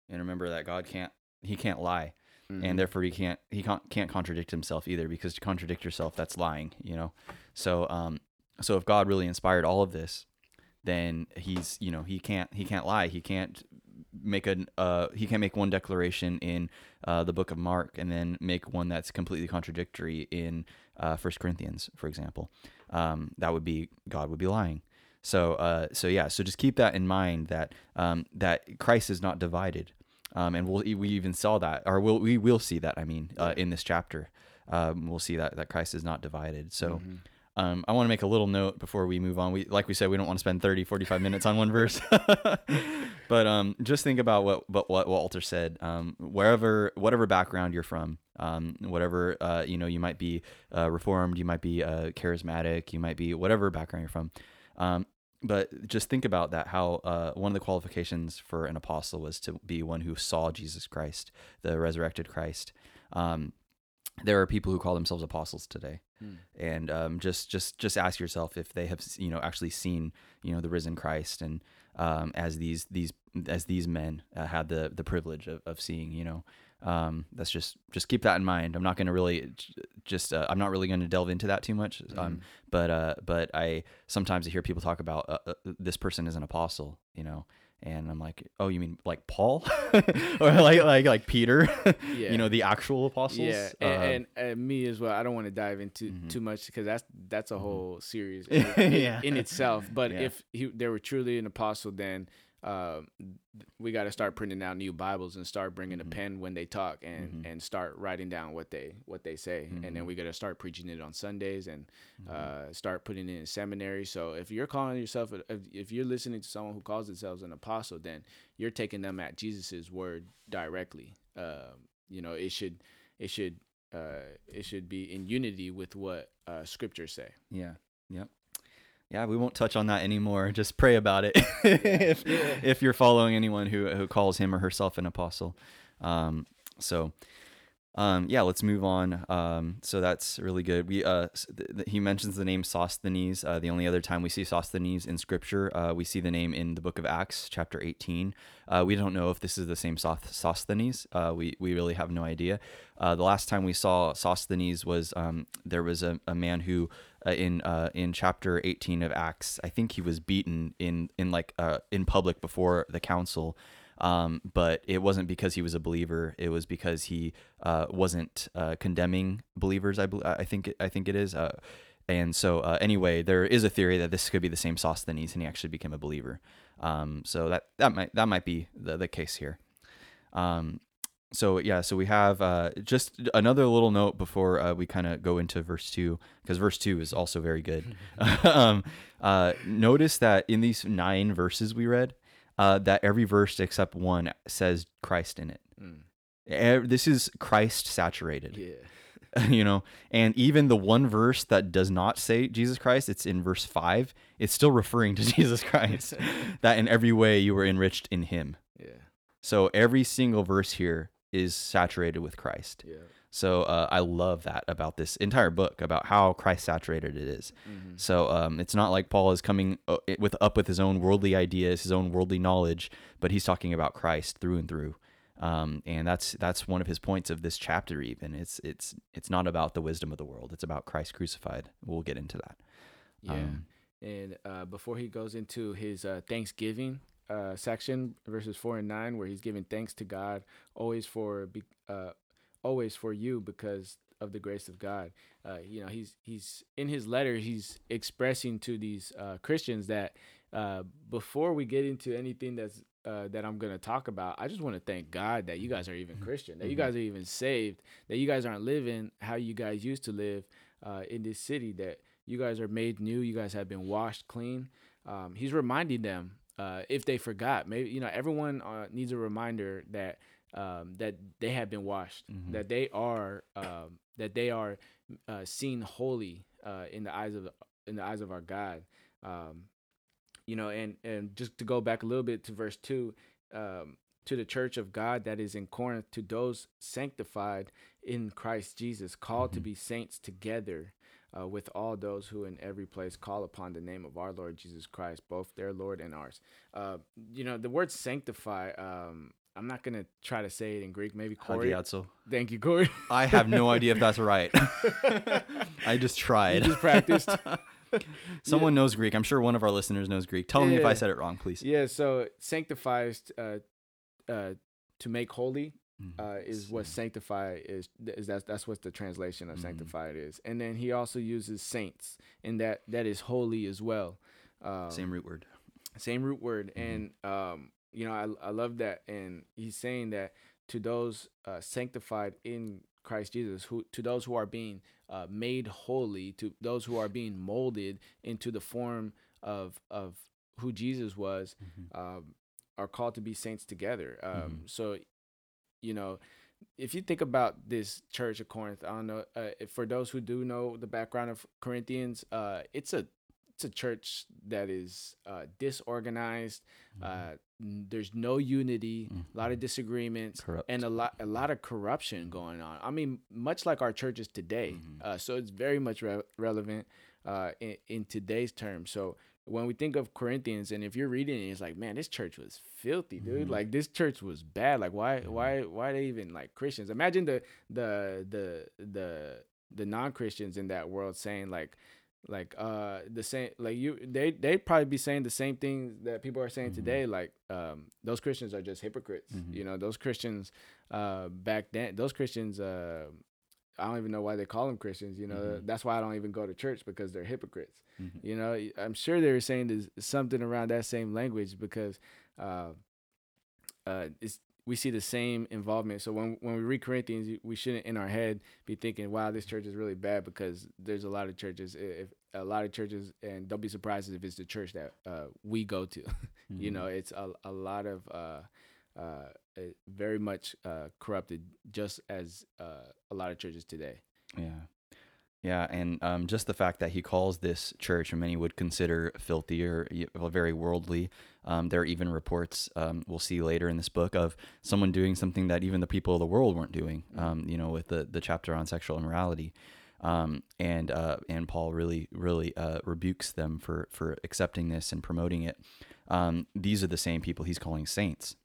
And remember that God can't. He can't lie. Mhm. and therefore he can't he can't can't contradict himself either because to contradict yourself that's lying you know so um so if god really inspired all of this then he's you know he can't he can't lie he can't make a uh, he can't make one declaration in uh the book of mark and then make one that's completely contradictory in uh first corinthians for example um that would be god would be lying so uh so yeah so just keep that in mind that um that christ is not divided um, and we'll we even saw that, or we'll, we will see that. I mean, uh, in this chapter, um, we'll see that that Christ is not divided. So, Mhm. um, I want to make a little note before we move on. We like we said, we don't want to spend 30, 45 minutes on one verse, but um, just think about what what what Walter said. Um, wherever whatever background you're from, um, whatever uh, you know, you might be uh, reformed, you might be uh, charismatic, you might be whatever background you're from. Um, but just think about that how uh, one of the qualifications for an apostle was to be one who saw jesus christ the resurrected christ um, there are people who call themselves apostles today Hmm. and um, just just just ask yourself if they have you know actually seen you know the risen christ and um, as these these as these men uh, had the the privilege of, of seeing you know um, that's just just keep that in mind i'm not going to really just uh, i'm not really going to delve into that too much um, Mhm. but uh, but I sometimes I hear people talk about uh, uh, this person is an apostle, you know, and I'm like, oh, you mean like Paul, or like like like Peter, Yeah. you know, the actual apostles. Yeah, and, and, and me as well. I don't want to dive into Mhm. too much because that's that's a whole series Yeah. in, in- in itself. But Yeah. if he, there were truly an apostle, then um, we got to start printing out new Bibles and start bringing Mhm. a pen when they talk and Mhm. and start writing down what they what they say, and Mhm. then we got to start preaching it on Sundays and uh, start putting it in seminary. So if you're calling yourself, if, if you're listening to someone who calls themselves an apostle, then you're taking them at Jesus's word directly. Um, you know, it should, it should, uh, it should be in unity with what uh, scriptures say. Yeah. Yep. Yeah, we won't touch on that anymore. Just pray about it if, Yeah. if you're following anyone who who calls him or herself an apostle. Um, so, Um, yeah, let's move on. Um, so that's really good. We uh, th- th- he mentions the name Sosthenes. Uh, the only other time we see Sosthenes in Scripture, uh, we see the name in the Book of Acts, chapter eighteen. Uh, we don't know if this is the same Soth- Sosthenes. Uh, we we really have no idea. Uh, the last time we saw Sosthenes was um, there was a, a man who uh, in uh, in chapter eighteen of Acts. I think he was beaten in in like uh, in public before the council um, but it wasn't because he was a believer. It was because he uh, wasn't uh, condemning believers. I bel I think I think it is. Uh, and so uh, anyway, there is a theory that this could be the same Sosthenes, and he actually became a believer. Um, so that that might that might be the, the case here. Um, so yeah, so we have uh, just another little note before uh, we kind of go into verse two, because verse two is also very good. um, uh, notice that in these nine verses we read, uh, that every verse except one says Christ in it. Mm. Ev- This is Christ saturated, Yeah. you know, and even the one verse that does not say Jesus Christ, it's in verse five. It's still referring to Jesus Christ. that in every way you were enriched in Him. Yeah. So every single verse here is saturated with Christ. Yeah. So uh, I love that about this entire book about how Christ saturated it is. Mhm. So um, it's not like Paul is coming uh, with up with his own worldly ideas, his own worldly knowledge, but he's talking about Christ through and through. Um, and that's that's one of his points of this chapter. Even it's it's it's not about the wisdom of the world; it's about Christ crucified. We'll get into that. Yeah. Um, and uh, before he goes into his uh, Thanksgiving uh, section, verses four and nine, where he's giving thanks to God always for be, uh, always for you because of the grace of God. Uh, you know, he's he's in his letter, he's expressing to these uh, Christians that uh, before we get into anything that's uh, that I'm gonna talk about, I just want to thank God that you guys are even Christian, that you Mhm. guys are even saved, that you guys aren't living how you guys used to live uh, in this city, that you guys are made new, you guys have been washed clean. Um, he's reminding them uh, if they forgot, maybe you know everyone uh, needs a reminder that um, that they have been washed, Mhm. that they are um, that they are uh, seen holy uh, in the eyes of in the eyes of our God. Um, you know, and and just to go back a little bit to verse two, um, to the church of God that is in Corinth, to those sanctified in Christ Jesus, called to Mhm. be saints together. Uh, with all those who in every place call upon the name of our Lord Jesus Christ, both their Lord and ours. Uh, you know, the word sanctify, um, I'm not going to try to say it in Greek. Maybe Corey. Thank you, Corey. I have no idea if that's right. I just tried. You just practiced. Someone knows Greek. I'm sure one of our listeners knows Greek. Tell me if I said it wrong, please. yeah, so sanctifies uh, uh, to make holy. Uh, is what sanctify is. Is that's that's what the translation of Mhm. sanctified is. And then he also uses saints, and that that is holy as well. Um, Same root word. same root word Mhm. and um you know I, I love that and he's saying that to those uh, sanctified in christ jesus who to those who are being uh, made holy to those who are being molded into the form of of who jesus was Mhm. um, are called to be saints together um, Mhm. so you know if you think about this church of corinth i don't know uh, for those who do know the background of corinthians uh, it's a it's a church that is uh, disorganized. Uh, n- there's no unity, a lot of disagreements, Corrupt. and a lot a lot of corruption going on. I mean, much like our churches today. Mhm. Uh, so it's very much re- relevant uh, in, in today's terms. So when we think of Corinthians, and if you're reading it, it's like, man, this church was filthy, dude. Mhm. Like this church was bad. Like why Mhm. why why are they even like Christians? Imagine the the the the the non Christians in that world saying like like uh the same like you they they'd probably be saying the same things that people are saying Mhm. today like um those christians are just hypocrites Mhm. you know those christians uh back then those christians uh i don't even know why they call them christians you know Mhm. that's why i don't even go to church because they're hypocrites Mhm. you know i'm sure they were saying something around that same language because uh uh it's we see the same involvement. So when when we read Corinthians, we shouldn't in our head be thinking, "Wow, this church is really bad," because there's a lot of churches. If a lot of churches, and don't be surprised if it's the church that uh, we go to. you Mhm. know, it's a a lot of uh, uh, very much uh, corrupted, just as uh, a lot of churches today. Yeah. Yeah, and um, just the fact that he calls this church, and many would consider filthy or very worldly. Um, there are even reports um, we'll see later in this book of someone doing something that even the people of the world weren't doing. Um, you know, with the the chapter on sexual immorality, um, and uh, and Paul really really uh, rebukes them for for accepting this and promoting it. Um, these are the same people he's calling saints.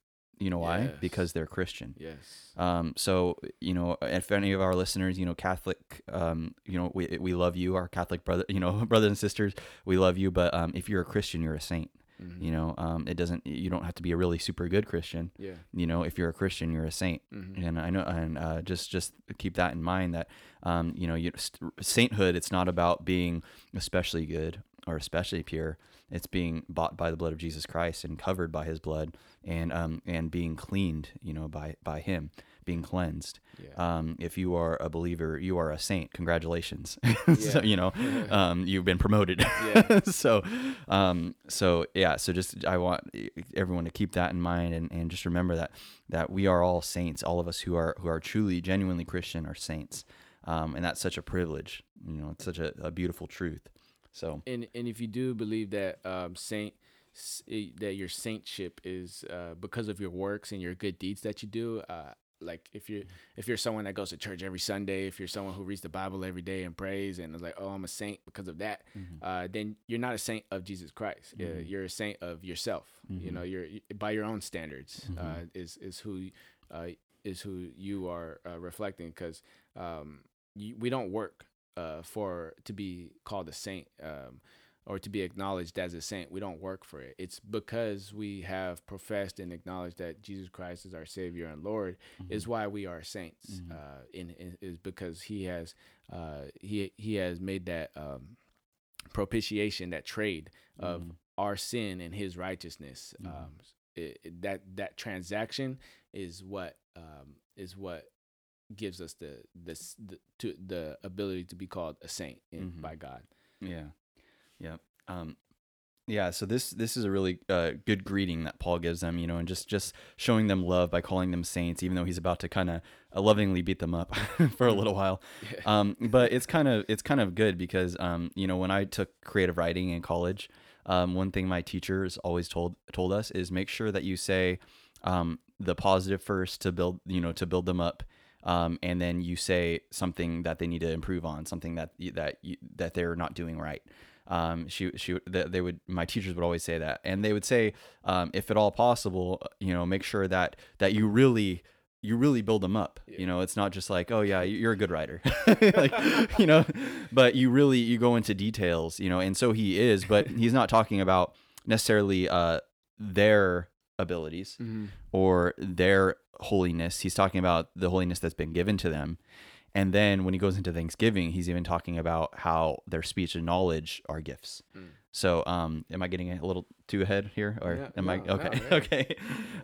You know why? Yes. Because they're Christian. Yes. Um, so you know, if any of our listeners, you know, Catholic, um, you know, we we love you, our Catholic brother, you know, brothers and sisters, we love you. But um, if you're a Christian, you're a saint. Mhm. You know, um, it doesn't. You don't have to be a really super good Christian. Yeah. You know, if you're a Christian, you're a saint. Mhm. And I know, and uh, just just keep that in mind that um, you know, you, sainthood. It's not about being especially good or especially pure. It's being bought by the blood of Jesus Christ and covered by His blood, and um, and being cleaned, you know, by by Him, being cleansed. Yeah. Um, if you are a believer, you are a saint. Congratulations. so, you know, um, you've been promoted. Yeah. so, um, so yeah. So just I want everyone to keep that in mind and, and just remember that that we are all saints. All of us who are who are truly genuinely Christian are saints, um, and that's such a privilege. You know, it's such a, a beautiful truth. So. And and if you do believe that um, saint eh, that your saintship is uh, because of your works and your good deeds that you do uh, like if you're if you're someone that goes to church every sunday if you're someone who reads the bible every day and prays and is like oh i'm a saint because of that uh, then you're not a saint of jesus christ. Uh, you're a saint of yourself. You know you're by your own standards uh, is is who uh, is who you are uh, reflecting because um, you, we don't work uh, for to be called a saint um, or to be acknowledged as a saint. We don't work for it. It's because we have professed and acknowledged that Jesus Christ is our Savior and Lord is why we are saints. Uh, in, in is because He has uh, He He has made that um, propitiation, that trade of our sin and His righteousness. Um, it, it- that that transaction is what um, is what gives us the this the to the ability to be called a saint in, Mhm. by God. Yeah. Yeah. Um, yeah. So this this is a really uh, good greeting that Paul gives them, you know, and just just showing them love by calling them saints, even though he's about to kind of lovingly beat them up for a little while. Um, but it's kind of it's kind of good because um, you know when I took creative writing in college, um, one thing my teachers always told told us is make sure that you say um, the positive first to build you know to build them up. Um, and then you say something that they need to improve on, something that that you, that they're not doing right. Um, she she they would my teachers would always say that, and they would say, um, if at all possible, you know, make sure that that you really you really build them up. You know, it's not just like, oh yeah, you- you're a good writer, like you know, but you really you go into details, you know, and so he is, but he's not talking about necessarily uh their abilities or their holiness. He's talking about the holiness that's been given to them. And then when he goes into Thanksgiving, he's even talking about how their speech and knowledge are gifts. So, um, am I getting a little too ahead here, or Yeah, am I no, no, okay? yeah. okay,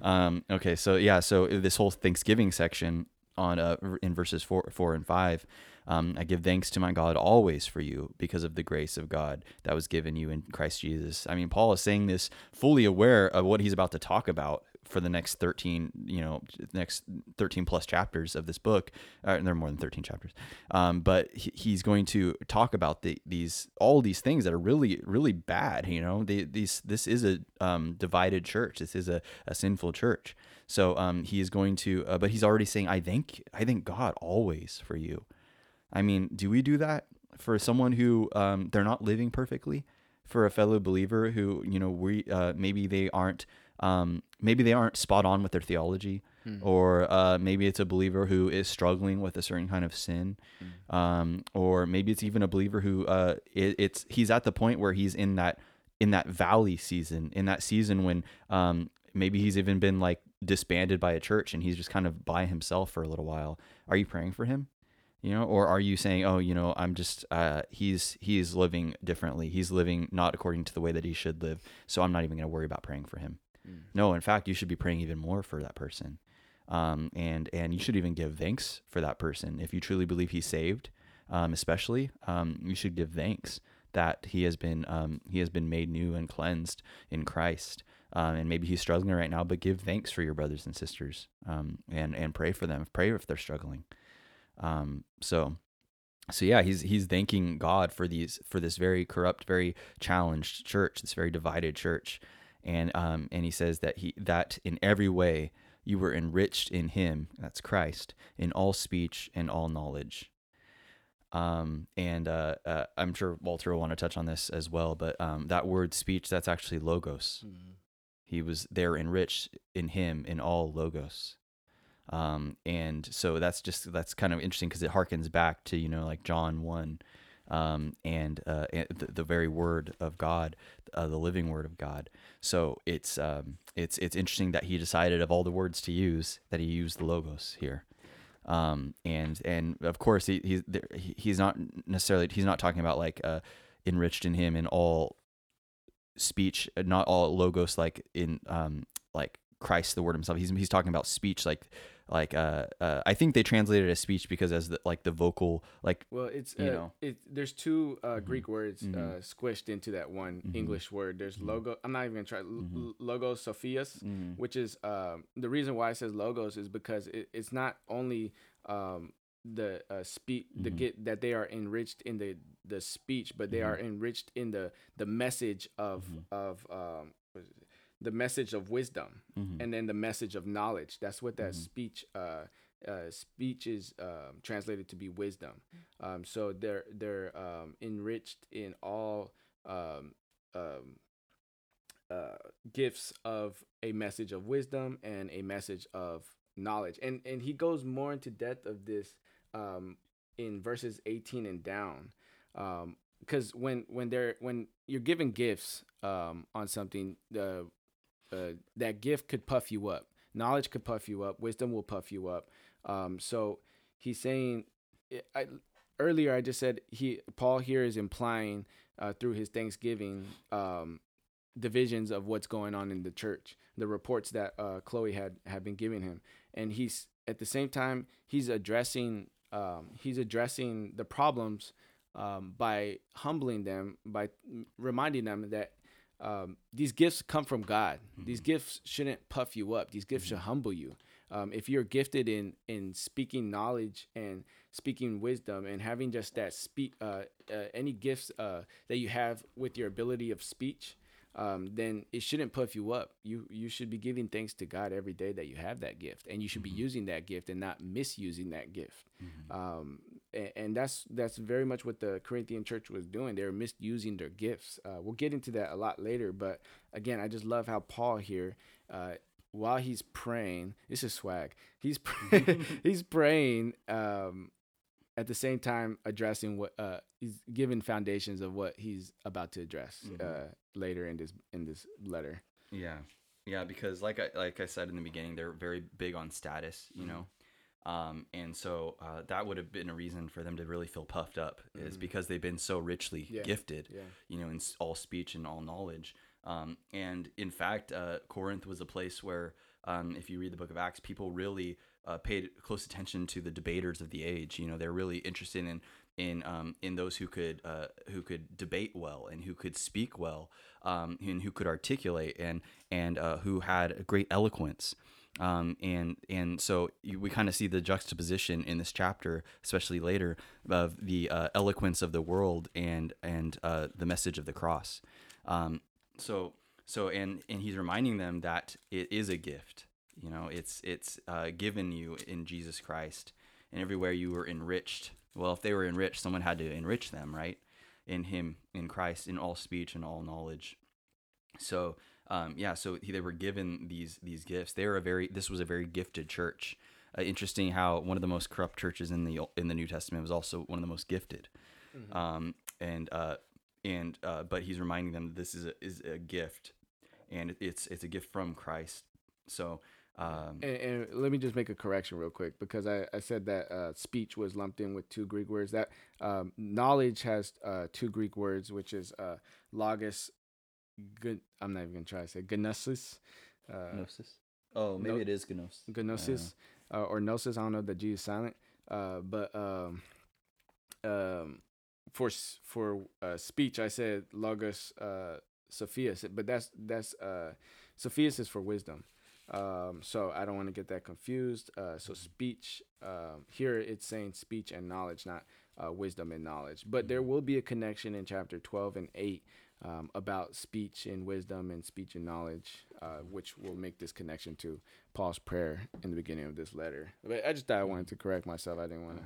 um, okay. So yeah, so this whole Thanksgiving section on uh in verses four, four and five, um, I give thanks to my God always for you because of the grace of God that was given you in Christ Jesus. I mean, Paul is saying this fully aware of what he's about to talk about for the next 13 you know next 13 plus chapters of this book uh, and there are more than 13 chapters um, but he, he's going to talk about the, these all these things that are really really bad you know? They, these this is a um, divided church. This is a, a sinful church so um, he is going to uh, but he's already saying i thank i thank god always for you. I mean do we do that for someone who um, they're not living perfectly? For a fellow believer who you know we uh, maybe they aren't um, maybe they aren't spot on with their theology or uh, maybe it's a believer who is struggling with a certain kind of sin um, or maybe it's even a believer who uh, it, it's he's at the point where he's in that in that valley season in that season when um, maybe he's even been like disbanded by a church and he's just kind of by himself for a little while are you praying for him? You know or are you saying oh you know i'm just uh he's he's living differently. He's living not according to the way that he should live so i'm not even going to worry about praying for him. No in fact you should be praying even more for that person. Um and and you should even give thanks for that person. If you truly believe he's saved um especially um you should give thanks that he has been um he has been made new and cleansed in christ um, and maybe he's struggling right now but give thanks for your brothers and sisters um and and pray for them pray if they're struggling um, so so yeah, he's he's thanking God for these for this very corrupt, very challenged church, this very divided church, and um and he says that he that in every way you were enriched in Him, that's Christ, in all speech and all knowledge. Um and uh, uh I'm sure Walter will want to touch on this as well, but um that word speech that's actually logos. He was there enriched in Him in all logos um, and so that's just that's kind of interesting because it harkens back to you know like John one, um, and, uh, and the, the, very word of God, uh, the living word of God. So it's um, it's it's interesting that he decided of all the words to use that he used the logos here. Um, and and of course he, he's he's not necessarily he's not talking about like uh, enriched in him in all speech, not all logos like in um, like Christ the Word Himself. He's he's talking about speech like like uh, uh I think they translated as speech because as the, like the vocal like well it's you uh, know it there's two uh, Mhm. Greek words Mhm. uh, squished into that one Mhm. English word. There's Mhm. logo. I'm not even gonna try l- logos Sophias, mm, which is um, the reason why it says logos is because it, it's not only um, the uh, speech the Mhm. get that they are enriched in the the speech, but they Mhm. are enriched in the the message of Mhm. of um, what is it? the message of wisdom mhm, and then the message of knowledge. That's what that Mhm. speech uh, uh, speech is um, translated to be wisdom. Um, so they're they're um, enriched in all um, um, uh, gifts of a message of wisdom and a message of knowledge. And and he goes more into depth of this um, in verses 18 and down. Because when when they're when you're given gifts um, on something, the uh, that gift could puff you up. Knowledge could puff you up. Wisdom will puff you up. Um, so he's saying, I, earlier I just said he Paul here is implying uh, through his Thanksgiving um, divisions of what's going on in the church, the reports that uh, Chloe had had been giving him, and he's at the same time he's addressing um, he's addressing the problems um, by humbling them by reminding them that um, these gifts come from God. These gifts shouldn't puff you up. These gifts should humble you. Um, if you're gifted in in speaking knowledge and speaking wisdom and having just that speak uh, uh, any gifts uh, that you have with your ability of speech, um, then it shouldn't puff you up. You you should be giving thanks to God every day that you have that gift, and you should be using that gift and not misusing that gift. Um, and, and that's that's very much what the Corinthian church was doing. They were misusing their gifts. Uh, we'll get into that a lot later, but again, I just love how Paul here. Uh, while he's praying, this is swag. He's pray- he's praying um, at the same time addressing what uh, he's giving foundations of what he's about to address Mhm. uh, later in this in this letter. yeah yeah because like I like I said in the beginning they're very big on status you Mhm. know um, and so uh, that would have been a reason for them to really feel puffed up is Mhm. because they've been so richly Yeah. gifted Yeah. you know, in all speech and all knowledge. Um, and in fact, uh, Corinth was a place where, um, if you read the book of Acts, people really uh, paid close attention to the debaters of the age. You know, they're really interested in in um, in those who could uh, who could debate well and who could speak well um, and who could articulate and and uh, who had a great eloquence. Um, and and so we kind of see the juxtaposition in this chapter, especially later, of the uh, eloquence of the world and and uh, the message of the cross. Um, so so and and he's reminding them that it is a gift. You know, it's it's uh, given you in Jesus Christ, and everywhere you were enriched. Well, if they were enriched, someone had to enrich them, right? In Him, in Christ, in all speech and all knowledge. So um, yeah, so they were given these these gifts. They were a very this was a very gifted church. Uh, interesting how one of the most corrupt churches in the in the New Testament was also one of the most gifted. Um, and uh, and uh, but he's reminding them that this is a, is a gift, and it's it's a gift from Christ. So um, And, and let me just make a correction real quick because I, I said that uh, speech was lumped in with two Greek words. That um, knowledge has uh, two Greek words, which is uh, logos. Good. I'm not even gonna try to say gnosis. Uh, gnosis. Oh, maybe no- it is gnosis. gnosis uh, or gnosis. I don't know if the G is silent. Uh, but um, um, for for uh, speech, I said logos uh, Sophias, but that's that's uh, Sophias is for wisdom. Um, so I don't want to get that confused. Uh, so speech um, here it's saying speech and knowledge, not uh, wisdom and knowledge. But there will be a connection in chapter 12 and 8 um, about speech and wisdom and speech and knowledge, uh, which will make this connection to Paul's prayer in the beginning of this letter. But I just thought I wanted to correct myself. I didn't want to.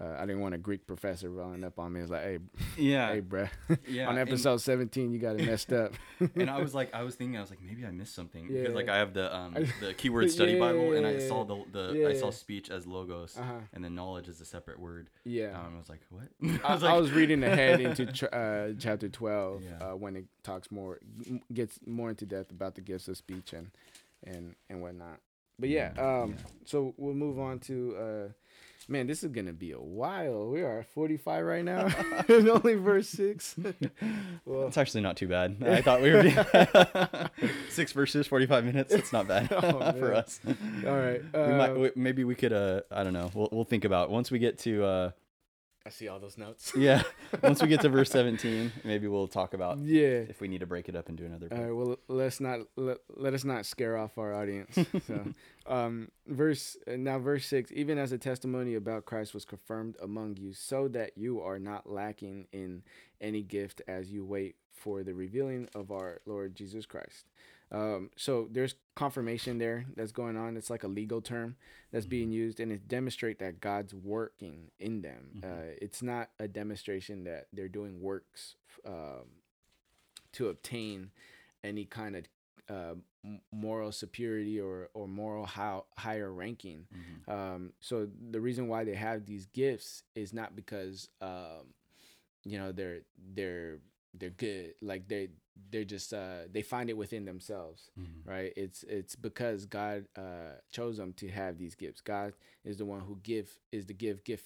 Uh, I didn't want a Greek professor rolling up on me. It's like, hey, Yeah. hey, bruh. Yeah, on and- episode 17, you got it messed up. and I was like, I was thinking, I was like, maybe I missed something Yeah. because like I have the um the keyword study Bible, and I saw the the Yeah, I saw speech as logos, Uh-huh. and then knowledge is a separate word. Yeah. Um, I was like, what? I, was like, I was reading ahead into ch- uh, chapter 12 Yeah. uh, when it talks more, gets more into depth about the gifts of speech and and and whatnot. But yeah, Yeah, um, yeah. so we'll move on to. Man, this is gonna be a while. We are at 45 right now, and only verse six. well, It's actually not too bad. I thought we were six verses, forty five minutes. It's not bad Oh, for us. all right. we might uh, we, maybe we could uh I don't know. We'll we'll think about once we get to uh I see all those notes. yeah once we get to verse seventeen. Maybe we'll talk about Yeah. if we need to break it up and do another. All right. Well, let's not let, let us not scare off our audience. So, um, verse uh, now, verse six. Even as a testimony about Christ was confirmed among you, so that you are not lacking in any gift as you wait for the revealing of our Lord Jesus Christ. Um, so there's confirmation there that's going on. It's like a legal term that's being used, and it demonstrate that God's working in them. Mhm. Uh, it's not a demonstration that they're doing works um, to obtain any kind of uh, moral superiority or or moral how higher ranking. Mhm. Um, so the reason why they have these gifts is not because um, you know they're they're they're good. Like they they're just uh, they find it within themselves Mhm. right? It's it's because god uh chose them to have these gifts. God is the one who give is the give gift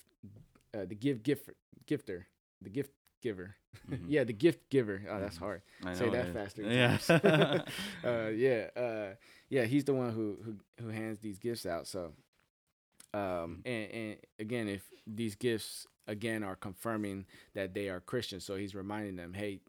uh, the give gift gifter the gift giver. Mhm. yeah the gift giver. Oh that's Mhm. hard. Say that faster Yeah. Uh yeah uh yeah he's the one who who who hands these gifts out. So um and, and again if these gifts again are confirming that they are christians so he's reminding them hey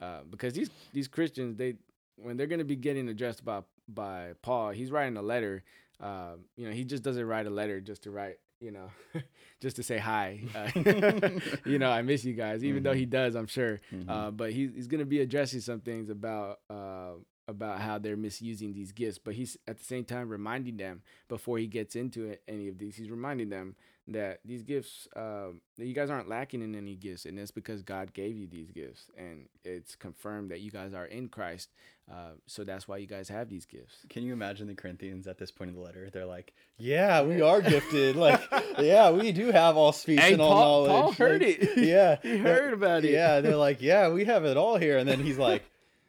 uh because these these christians they when they're going to be getting addressed by by paul he's writing a letter um you know he just doesn't write a letter just to write you know just to say hi uh, you know i miss you guys even though he does i'm sure. Mhm. uh, but he's, he's going to be addressing some things about uh, about how they're misusing these gifts but he's at the same time reminding them before he gets into it, any of these he's reminding them that these gifts um, that you guys aren't lacking in any gifts and it's because god gave you these gifts and it's confirmed that you guys are in christ uh, so that's why you guys have these gifts Can you imagine the Corinthians at this point in the letter? They're like, "Yeah, we are gifted. like, yeah, we do have all speech Hey, and all Paul- Paul knowledge." heard Like, it. Yeah, He heard about it. Yeah, they're like, "Yeah, we have it all here," and then he's like,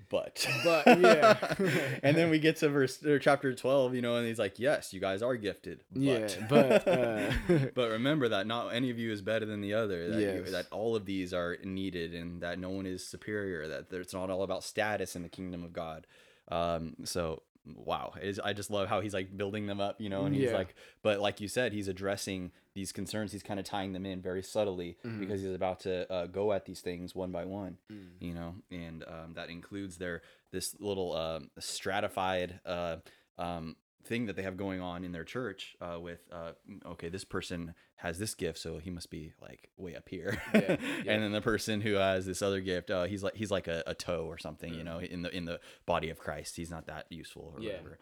"But, But, yeah. and then we get to verse or chapter twelve, you know, and he's like, "Yes, you guys are gifted, but, yeah but uh, but remember that not any of you is better than the other. That, you- that all of these are needed, and that no one is superior. That it's not all about status in the kingdom of God. Um, so wow, is, I just love how he's like building them up, you know, and he's Yeah. like, but like you said, he's addressing these concerns. He's kind of tying them in very subtly Mhm. because he's about to uh, go at these things one by one Mm. you know and um, that includes their this little um, stratified uh, um, thing that they have going on in their church uh, with uh, okay this person has this gift so he must be like way up here Yeah, yeah. and then the person who has this other gift uh, he's like he's like a, a toe or something you know in the in the body of christ he's not that useful or Yeah. whatever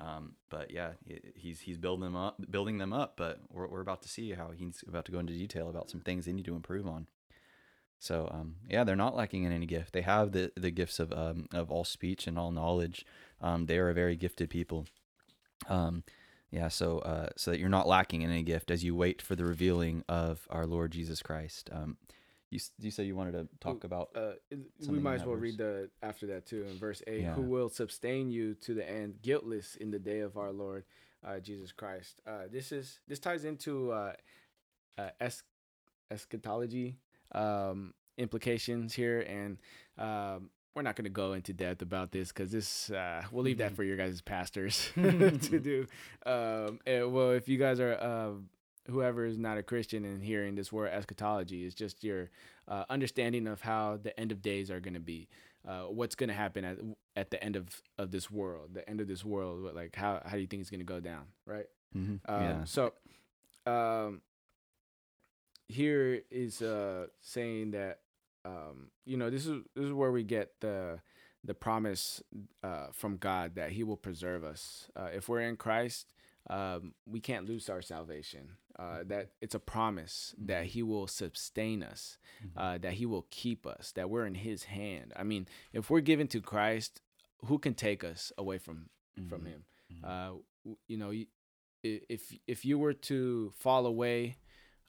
um, but yeah, he- he's he's building them up, building them up. But we're we're about to see how he's about to go into detail about some things they need to improve on. So um, yeah, they're not lacking in any gift. They have the the gifts of um, of all speech and all knowledge. Um, they are a very gifted people. Um, yeah, so uh, so that you're not lacking in any gift as you wait for the revealing of our Lord Jesus Christ. Um, you you said you wanted to talk about uh, we might as well verse. read the after that too in verse 8 Yeah. who will sustain you to the end guiltless in the day of our lord uh, jesus christ uh, this is this ties into uh, uh, es- eschatology um, implications here and um, we're not going to go into depth about this because this uh, we'll leave that Mhm. for your guys as pastors to do. Um, and, well if you guys are uh, whoever is not a christian and hearing this word eschatology is just your uh, understanding of how the end of days are going to be. Uh, what's going to happen at, at the end of, of this world the end of this world like how, how do you think it's going to go down right? Mhm, um, yeah. so um, here is uh saying that um you know this is this is where we get the the promise uh from God that He will preserve us uh, if we're in Christ. Um, we can't lose our salvation. Uh, that it's a promise that He will sustain us, uh, that He will keep us, that we're in His hand. I mean, if we're given to Christ, who can take us away from from Him? Uh, you know, if if you were to fall away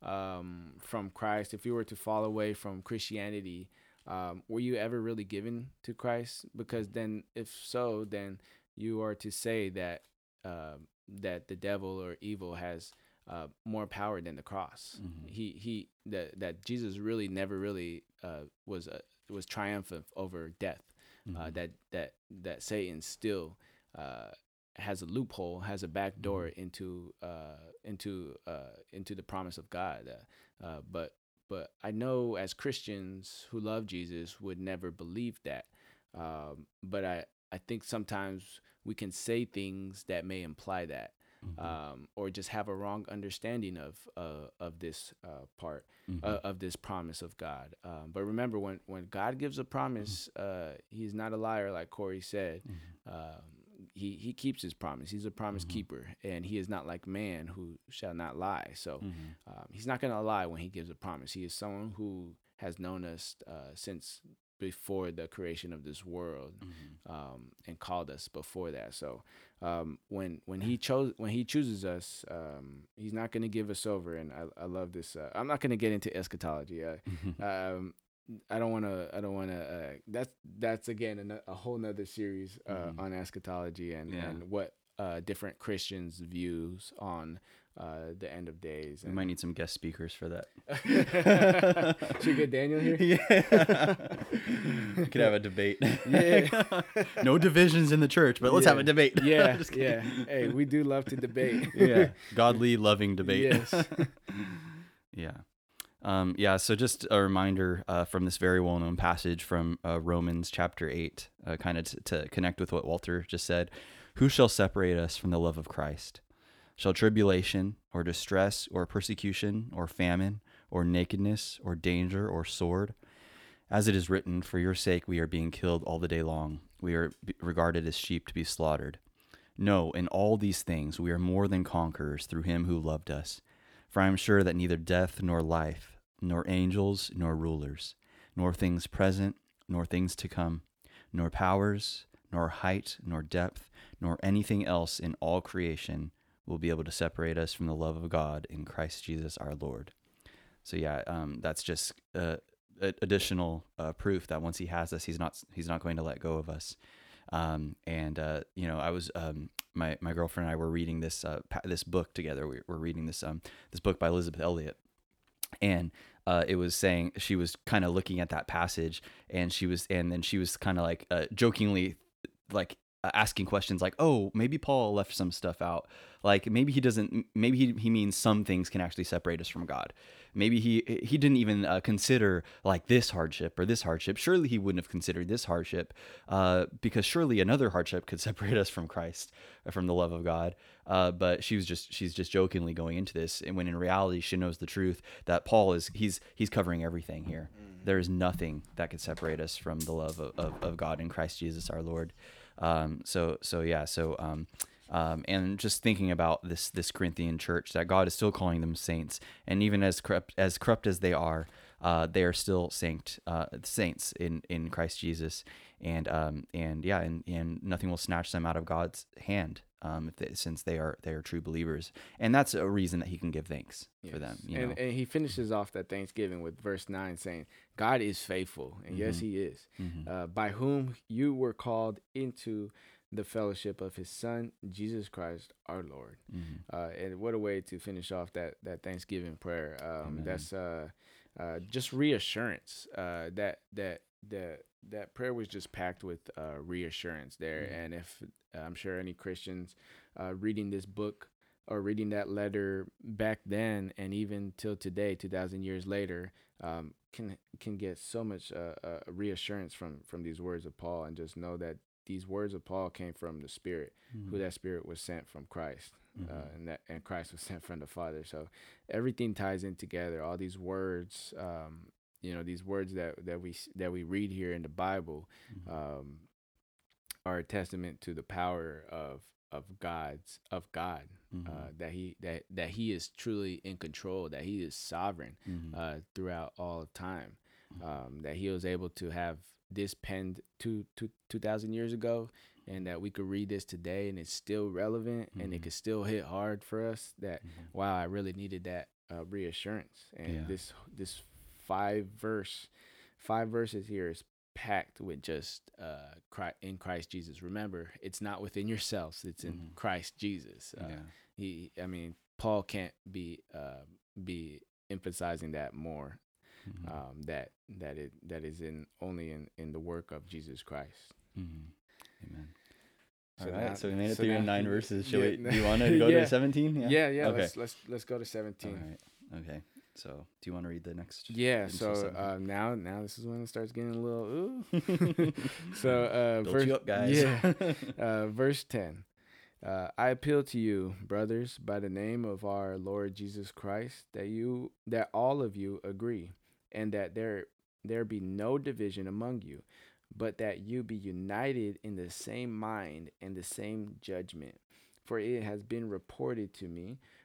um, from Christ, if you were to fall away from Christianity, um, were you ever really given to Christ? Because then, if so, then you are to say that um that the devil or evil has uh, more power than the cross. He he that that Jesus really never really uh, was uh, was triumphant over death. Uh, that that that Satan still uh, has a loophole, has a back door into uh, into uh, into the promise of God. Uh, uh, but but I know as Christians who love Jesus would never believe that. Um, but I I think sometimes we can say things that may imply that. Um, or just have a wrong understanding of uh, of this uh, part uh, of this promise of God. Um, but remember, when when God gives a promise, uh, He's not a liar, like Corey said. Um, he he keeps His promise. He's a promise keeper, and He is not like man who shall not lie. So um, He's not going to lie when He gives a promise. He is someone who has known us uh, since before the creation of this world um, and called us before that. So um, when when he chose when he chooses us, um, he's not going to give us over. And I, I love this. Uh, I'm not going to get into eschatology. Uh, um, I don't want to. I don't want to. Uh, that's that's again a, a whole nother series uh, on eschatology and Yeah. and what uh, different Christians' views on uh, the end of days. We might need some guest speakers for that. Should we get Daniel here? Yeah. we could have a debate. Yeah. no divisions in the church, but let's have a debate. Yeah, yeah. Hey, we do love to debate. yeah. Godly, loving debate. Yes. yeah. Um, yeah. So just a reminder uh, from this very well-known passage from uh, Romans chapter eight, uh, kind of t- to connect with what Walter just said. Who shall separate us from the love of Christ? Shall tribulation, or distress, or persecution, or famine, or nakedness, or danger, or sword? As it is written, For your sake we are being killed all the day long. We are regarded as sheep to be slaughtered. No, in all these things we are more than conquerors through him who loved us. For I am sure that neither death nor life, nor angels nor rulers, nor things present, nor things to come, nor powers, nor height, nor depth, nor anything else in all creation will be able to separate us from the love of God in Christ Jesus our Lord. So yeah, um, that's just uh, additional uh, proof that once He has us, He's not He's not going to let go of us. Um, and uh, you know, I was um, my my girlfriend and I were reading this uh, this book together. We were reading this um this book by Elisabeth Elliot, and uh, it was saying she was kind of looking at that passage, and she was and then she was kind of like uh, jokingly like asking questions like, "Oh, maybe Paul left some stuff out. Like maybe he doesn't. Maybe he he means some things can actually separate us from God. Maybe he he didn't even uh, consider like this hardship or this hardship. Surely he wouldn't have considered this hardship, uh, because surely another hardship could separate us from Christ, uh, from the love of God. Uh, but she was just she's just jokingly going into this, and when in reality she knows the truth that Paul is he's he's covering everything here. There is nothing that could separate us from the love of, of, of God in Christ Jesus our Lord. Um, so so yeah so um, um, and just thinking about this this Corinthian church that God is still calling them saints, and even as corrupt as corrupt as they are, uh, they are still saint uh, saints in in Christ Jesus, and um, and yeah, and, and nothing will snatch them out of God's hand, um, if they, since they are they are true believers, and that's a reason that He can give thanks for them. You know, and, and he finishes off that Thanksgiving with verse 9 saying, God is faithful. And yes, Mm-hmm. he is. Uh, by whom you were called into the fellowship of his Son, Jesus Christ, our Lord. Mm-hmm. Uh, and what a way to finish off that, that Thanksgiving prayer. Um, that's uh, uh, just reassurance uh, that, that, that, that prayer was just packed with uh, reassurance there. And if I'm sure any Christians uh, reading this book or reading that letter back then and even till today 2000 years later um, can can get so much uh, uh, reassurance from from these words of paul and just know that these words of paul came from the spirit who that spirit was sent from christ uh, and that and Christ was sent from the Father. So everything ties in together. All these words, um, you know, these words that that we that we read here in the Bible, Mhm. um, are a testament to the power of of God's of God. Mhm. Uh, that he that that he is truly in control. That he is sovereign Mhm. uh, throughout all of time. Mhm. Um, that he was able to have this penned two, two, 2,000 years ago, and that we could read this today and it's still relevant and it Mhm. could still hit hard for us. That Mhm. wow, I really needed that uh, reassurance. And Yeah. this this five verse, five verses here is packed with just uh, Christ, in Christ Jesus. Remember, it's not within yourselves; it's in Mhm. Christ Jesus. Uh, yeah. he i mean paul can't be uh be emphasizing that more Mhm. um that that it that is in only in in the work of jesus christ Mhm. Amen. So right, now- so we made it so through now- nine verses. Should yeah, we? Do you want to go yeah. to seventeen? yeah yeah, Okay. let's let's let's go to 17 All right. Okay. So, do you want to read the next? yeah so uh now now this is when it starts getting a little ooh so uh Built verse, you up, guys. yeah uh, verse 10 uh, i appeal to you brothers by the name of our lord jesus christ that you that all of you agree and that there there be no division among you but that you be united in the same mind and the same judgment for it has been reported to me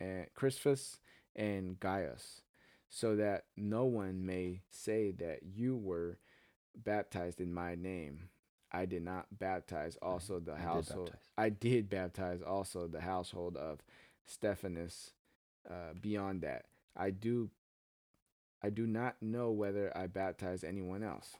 and Crispus and Gaius, so that no one may say that you were baptized in my name. I did not baptize also the I household. baptize. I did baptize also the household of Stephanus. Uh, beyond that, I do. I do not know whether I baptize anyone else.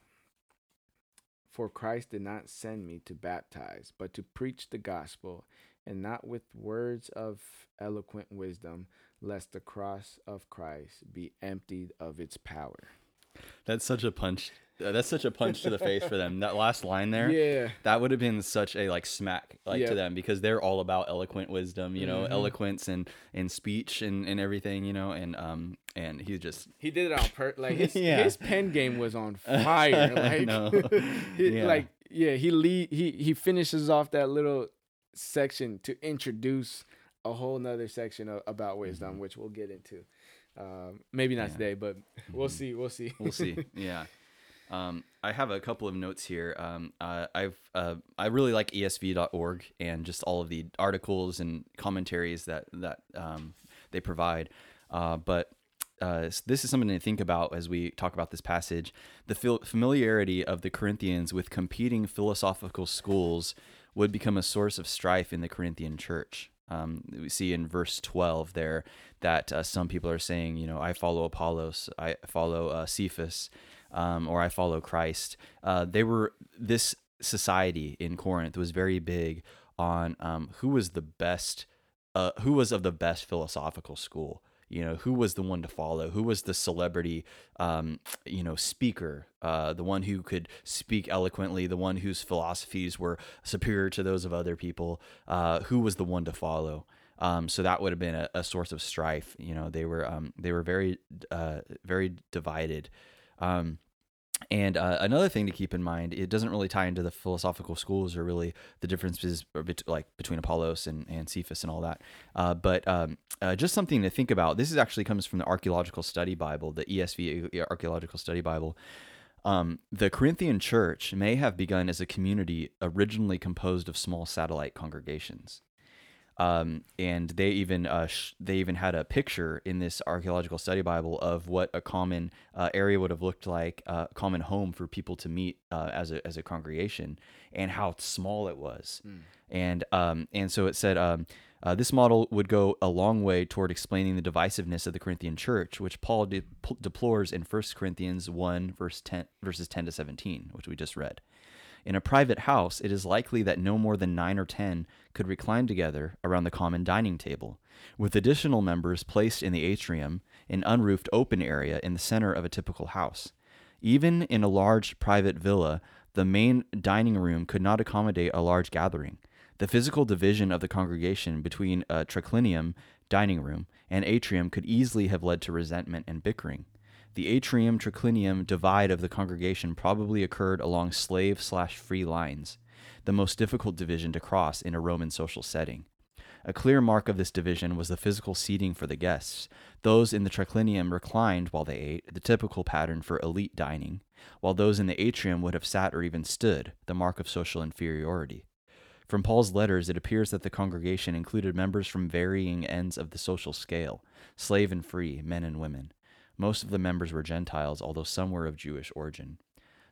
For Christ did not send me to baptize, but to preach the gospel, and not with words of eloquent wisdom, lest the cross of Christ be emptied of its power. That's such a punch. uh, that's such a punch to the face for them. That last line there. Yeah. That would have been such a like smack like to them because they're all about eloquent wisdom, you know, Mhm. eloquence and and speech and and everything, you know, and um and he just He did it on purpose. Like his Yeah. his pen game was on fire. Like, he, Yeah. like yeah, he lead he he finishes off that little section to introduce a whole nother section of, about wisdom, which we'll get into. Um, maybe not Mm-hmm. Yeah. today, but we'll Mhm. see. We'll see. we'll see. Yeah. Um, I have a couple of notes here. Um, uh, I've uh, I really like ESV.org and just all of the articles and commentaries that that um, they provide. Uh, but uh, this is something to think about as we talk about this passage. The familiarity of the Corinthians with competing philosophical schools would become a source of strife in the Corinthian church. Um, we see in verse 12 there that uh, some people are saying, you know, I follow Apollos, I follow uh, Cephas, um, or I follow Christ. Uh, they were, this society in Corinth was very big on um, who was the best, uh, who was of the best philosophical school you know who was the one to follow? Who was the celebrity um, you know speaker? Uh, the one who could speak eloquently the one whose philosophies were superior to those of other people. Uh, who was the one to follow? Um, so that would have been a, a source of strife you know they were um, they were very uh, very divided. Um, and uh, another thing to keep in mind, it doesn't really tie into the philosophical schools or really the differences bet- like between Apollos and, and Cephas and all that. Uh, but um, uh, just something to think about. This is actually comes from the Archaeological Study Bible, the ESV Archaeological Study Bible. Um, the Corinthian church may have begun as a community originally composed of small satellite congregations. Um, and they even uh, sh- they even had a picture in this archaeological study Bible of what a common uh, area would have looked like, uh, a common home for people to meet uh, as a as a congregation, and how small it was. And um, and so it said um, uh, this model would go a long way toward explaining the divisiveness of the Corinthian church, which Paul de- deplores in 1 Corinthians one verse ten verses ten to seventeen, which we just read. In a private house, it is likely that no more than nine or ten could recline together around the common dining table, with additional members placed in the atrium, an unroofed open area in the center of a typical house. Even in a large private villa, the main dining room could not accommodate a large gathering. The physical division of the congregation between a triclinium, dining room, and atrium could easily have led to resentment and bickering. The atrium triclinium divide of the congregation probably occurred along slave slash free lines, the most difficult division to cross in a Roman social setting. A clear mark of this division was the physical seating for the guests. Those in the triclinium reclined while they ate, the typical pattern for elite dining, while those in the atrium would have sat or even stood, the mark of social inferiority. From Paul's letters, it appears that the congregation included members from varying ends of the social scale slave and free, men and women. Most of the members were Gentiles, although some were of Jewish origin.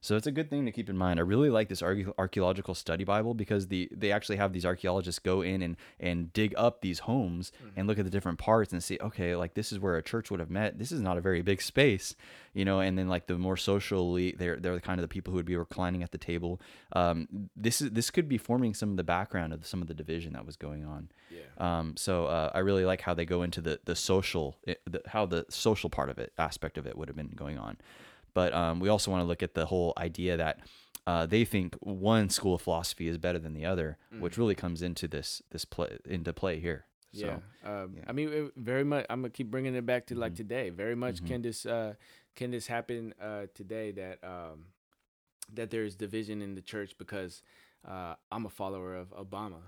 So it's a good thing to keep in mind. I really like this archaeological study Bible because the they actually have these archaeologists go in and and dig up these homes and look at the different parts and see, okay, like this is where a church would have met. This is not a very big space, you know. And then like the more socially, they're they're the kind of the people who would be reclining at the table. Um, this is this could be forming some of the background of some of the division that was going on. Yeah. Um, so uh, I really like how they go into the the social, eh, the, how the social part of it, aspect of it, would have been going on. But um, we also want to look at the whole idea that uh, they think one school of philosophy is better than the other, which really comes into this this play into play here. So, yeah. Um, yeah. I mean, very much. I'm gonna keep bringing it back to like today. Very much can this uh, can this happen uh, today that um, that there is division in the church because uh, I'm a follower of Obama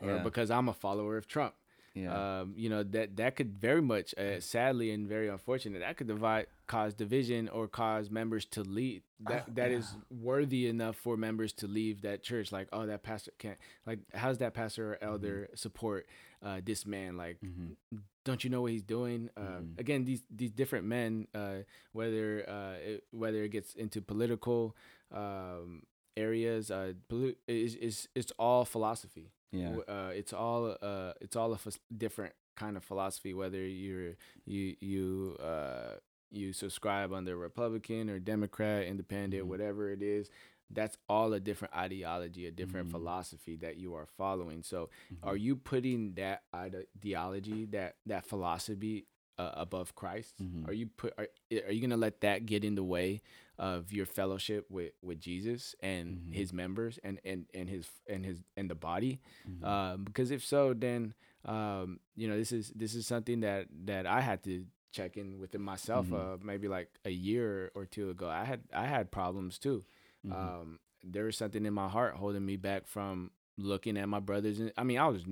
or Yeah. because I'm a follower of Trump. Yeah, Um, you know that that could very much, uh, sadly and very unfortunate, that could divide, cause division or cause members to leave. That Oh, that is worthy enough for members to leave that church. Like, oh, that pastor can't. Like, how's that pastor or elder support uh, this man? Like, Mhm. don't you know what he's doing? Uh, Mhm. Again, these these different men, uh, whether uh, it, whether it gets into political um, areas, uh, poli- is is it's all philosophy yeah, uh, it's all uh, it's all a different kind of philosophy. Whether you're you you uh, you subscribe under Republican or Democrat, Independent, Mhm. whatever it is, that's all a different ideology, a different Mhm. philosophy that you are following. So, Mm-hmm. are you putting that ideology, that that philosophy, uh, above Christ? Mhm. Are you put are, are you gonna let that get in the way of your fellowship with with Jesus and Mhm. His members and and and His and His and the body? Mhm. Um, because if so, then um, you know this is this is something that that I had to check in within myself. Mhm. Uh, maybe like a year or two ago, I had I had problems too. Mhm. Um, there was something in my heart holding me back from looking at my brothers. And I mean, I was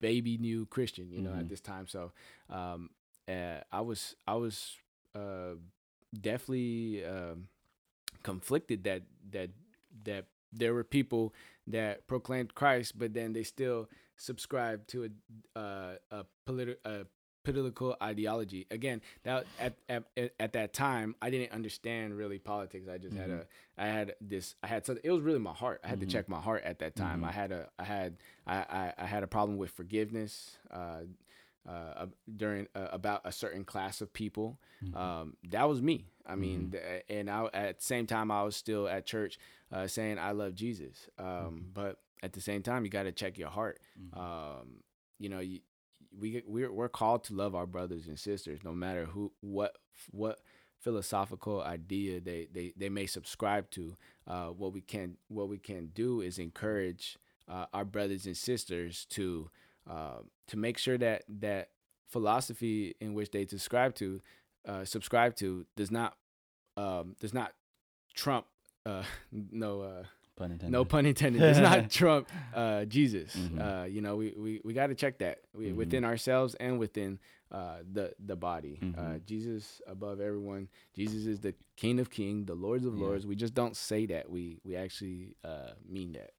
baby new Christian, you know, at this time. So um, uh, I was I was uh, definitely um, conflicted that that that there were people that proclaimed Christ, but then they still subscribed to a uh, a political a political ideology. Again, that at, at at that time, I didn't understand really politics. I just had a I had this I had something. It was really my heart. I had Mhm. to check my heart at that time. Mhm. I had a I had I I, I had a problem with forgiveness. Uh, uh, during uh, about a certain class of people, Mhm. um, that was me. I mean, th- and I, at the same time, I was still at church uh, saying I love Jesus. Um, But at the same time, you got to check your heart. Mhm. Um, you know, you, we we're we're called to love our brothers and sisters, no matter who what what philosophical idea they they, they may subscribe to. Uh, what we can what we can do is encourage uh, our brothers and sisters to uh, to make sure that that philosophy in which they subscribe to uh, subscribe to does not um, does not trump uh, no uh, Pun intended. no pun intended does not trump uh, Jesus. Mhm. Uh, you know we we, we got to check that we, Mhm. within ourselves and within uh, the the body. Uh, Mhm. Jesus above everyone. Jesus is the King of Kings, the Lords of Yeah. Lords. We just don't say that. We we actually uh, mean that.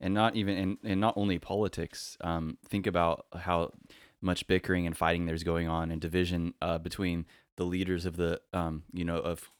And not even and, and not only politics um, think about how much bickering and fighting there's going on and division uh, between the leaders of the um, you know of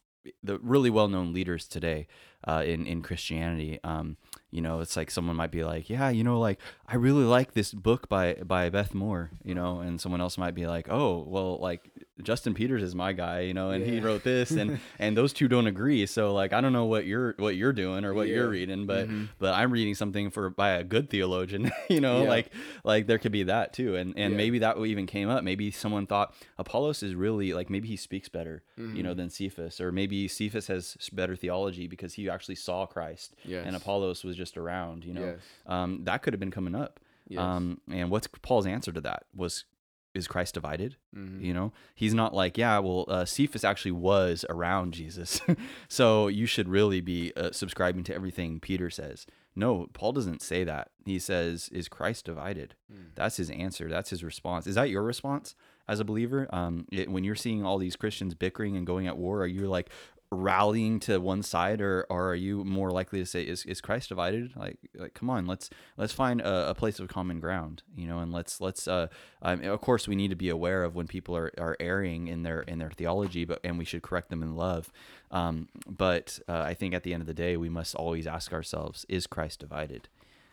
the really well-known leaders today uh, in in Christianity um, you know it's like someone might be like yeah you know like i really like this book by by beth moore you know and someone else might be like oh well like justin peters is my guy you know and he wrote this and and those two don't agree so like i don't know what you're what you're doing or what you're reading but Mhm. but i'm reading something for by a good theologian you know Yeah. like like there could be that too and and Yeah. maybe that even came up maybe someone thought apollos is really like maybe he speaks better you Mm-hmm. know than cephas or maybe cephas has better theology because he actually saw christ Yes. and apollos was just around you know? Yes. um that could have been coming up. Yes. um and what's paul's answer to that was is christ divided? Mhm. you know? He's not like yeah well uh, cephas actually was around jesus. So you should really be uh, subscribing to everything peter says. No paul doesn't say that. He says is christ divided? That's his answer. That's his response. Is that your response as a believer? Um it, when you're seeing all these christians bickering and going at war are you like rallying to one side or, or are you more likely to say is, is christ divided? Like like come on let's let's find a, a place of common ground you know and let's let's uh um, of course we need to be aware of when people are, are erring in their in their theology but and we should correct them in love. Um but uh, i think at the end of the day we must always ask ourselves is christ divided?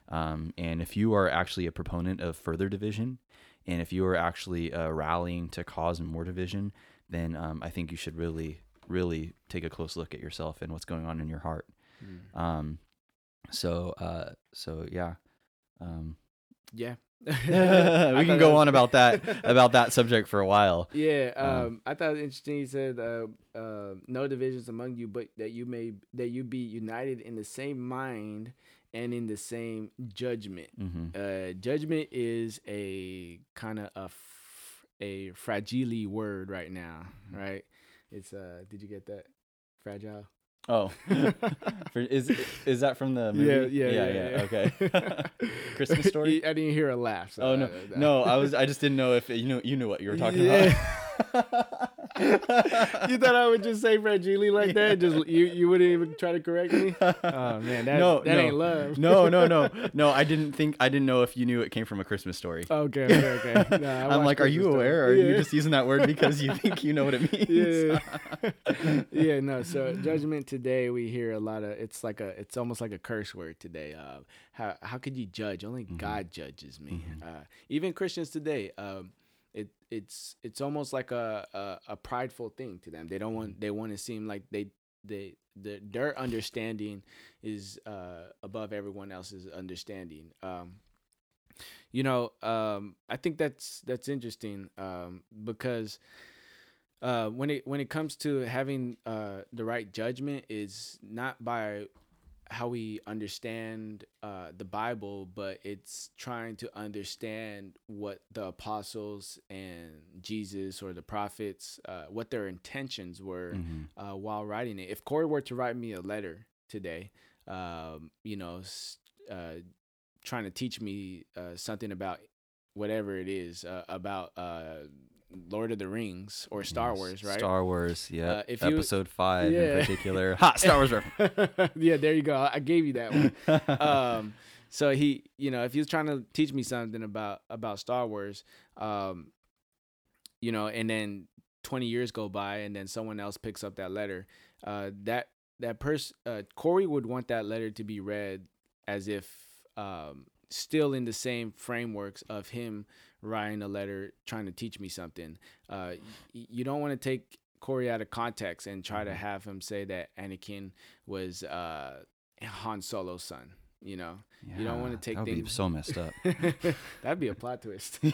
Um, and if you are actually a proponent of further division and if you are actually uh, rallying to cause more division then um, i think you should really really take a close look at yourself and what's going on in your heart Mm. um, so uh, so yeah um, Yeah. we can go that- on about that about that subject for a while Yeah, Um, um, I thought it was interesting. He said, uh, uh, "No divisions among you, but that you may that you be united in the same mind and in the same judgment." hmm Uh, judgment is a kind of a a f- a fragile word right now, Mm-hmm. right? It's uh, did you get that? Fragile. oh is is that from the movie Yeah, yeah, yeah, yeah, yeah. okay christmas story I didn't hear a laugh. so oh no I- no i was i just didn't know if you knew you knew what you were talking Yeah. about you thought I would just say fragile like that? Just you, you wouldn't even try to correct me? Oh man, that no, that no. ain't love. no, no, no, no. I didn't think I didn't know if you knew it came from a Christmas story. Okay, okay, okay. I I'm like, are you aware? Or are you just using that word because you think you know what it means? Yeah. yeah, no. So judgment today, we hear a lot of. It's like a. It's almost like a curse word today. Uh, how how could you judge? Only Mm-hmm. God judges me. Uh, even Christians today, um, it's it's almost like a, a a prideful thing to them. They don't want they want to seem like they they the, their understanding is uh, above everyone else's understanding. Um, you know, um, I think that's that's interesting um, because uh, when it when it comes to having uh, the right judgment is not by how we understand uh, the Bible, but it's trying to understand what the apostles and Jesus or the prophets, uh, what their intentions were Mhm. uh, while writing it. If Corey were to write me a letter today, um, you know, s- uh, trying to teach me uh, something about whatever it is uh, about uh, Lord of the Rings or Star Wars, right? Star Wars, yeah. Uh, if you- Episode five Yeah. in particular. Ha! Star Wars reference. yeah, there you go. I gave you that one. um, so he, you know, if he was trying to teach me something about about Star Wars, um, you know, and then 20 years go by, and then someone else picks up that letter, uh, that that person, uh, Corey would want that letter to be read as if um, still in the same frameworks of him writing a letter trying to teach me something. Uh, you don't want to take Corey out of context and try to have him say that Anakin was uh, Han Solo's son. You know, You don't wanna take that would be things- so messed up. that'd be a plot twist. no,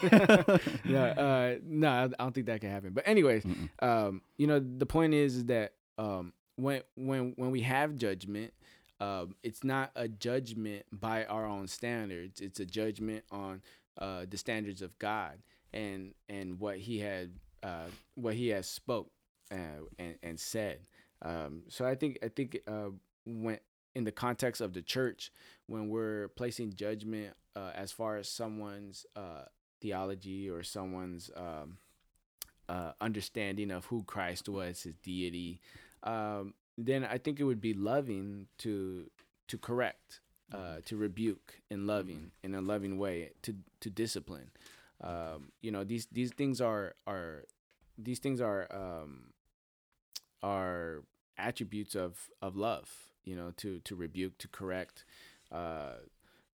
uh, no, I I don't think that can happen. But anyways, um, you know, the point is, is that um, when when when we have judgment, um, it's not a judgment by our own standards. It's a judgment on uh, the standards of God and and what He had uh, what He has spoke uh, and and said. Um, so I think I think uh, when in the context of the church, when we're placing judgment uh, as far as someone's uh, theology or someone's um, uh, understanding of who Christ was, his deity, um, then I think it would be loving to to correct, uh, to rebuke in loving in a loving way, to to discipline. Um, you know these these things are are these things are um, are attributes of of love. You know to to rebuke, to correct. uh,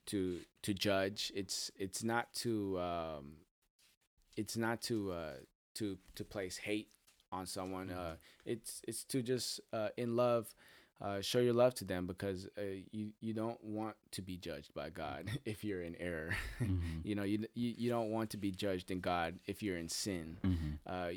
to to judge. It's it's not to um, it's not to uh, to to place hate on someone. Uh, it's it's to just uh, in love. Uh, show your love to them because uh, you you don't want to be judged by God if you're in error. Mhm. you know you, you you don't want to be judged in God if you're in sin. Mhm. Uh,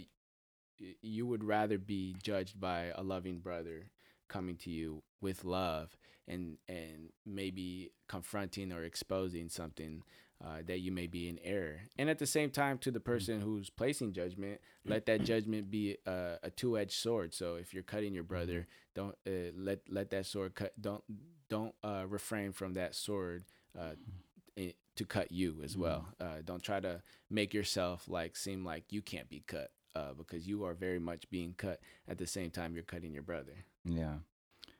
y- you would rather be judged by a loving brother coming to you with love and and maybe confronting or exposing something uh, that you may be in error. And at the same time to the person who's placing judgment let that judgment be a, a two-edged sword. So if you're cutting your brother don't uh, let let that sword cut don't don't uh, refrain from that sword uh, to cut you as well. Uh, don't try to make yourself like seem like you can't be cut uh, because you are very much being cut at the same time you're cutting your brother. Yeah.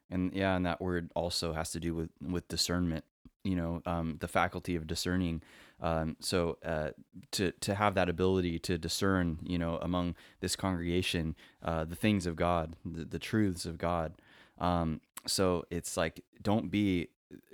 And yeah, and that word also has to do with with discernment, you know, um, the faculty of discerning. Um, so uh, to to have that ability to discern, you know, among this congregation, uh, the things of God, the, the truths of God. Um, so it's like don't be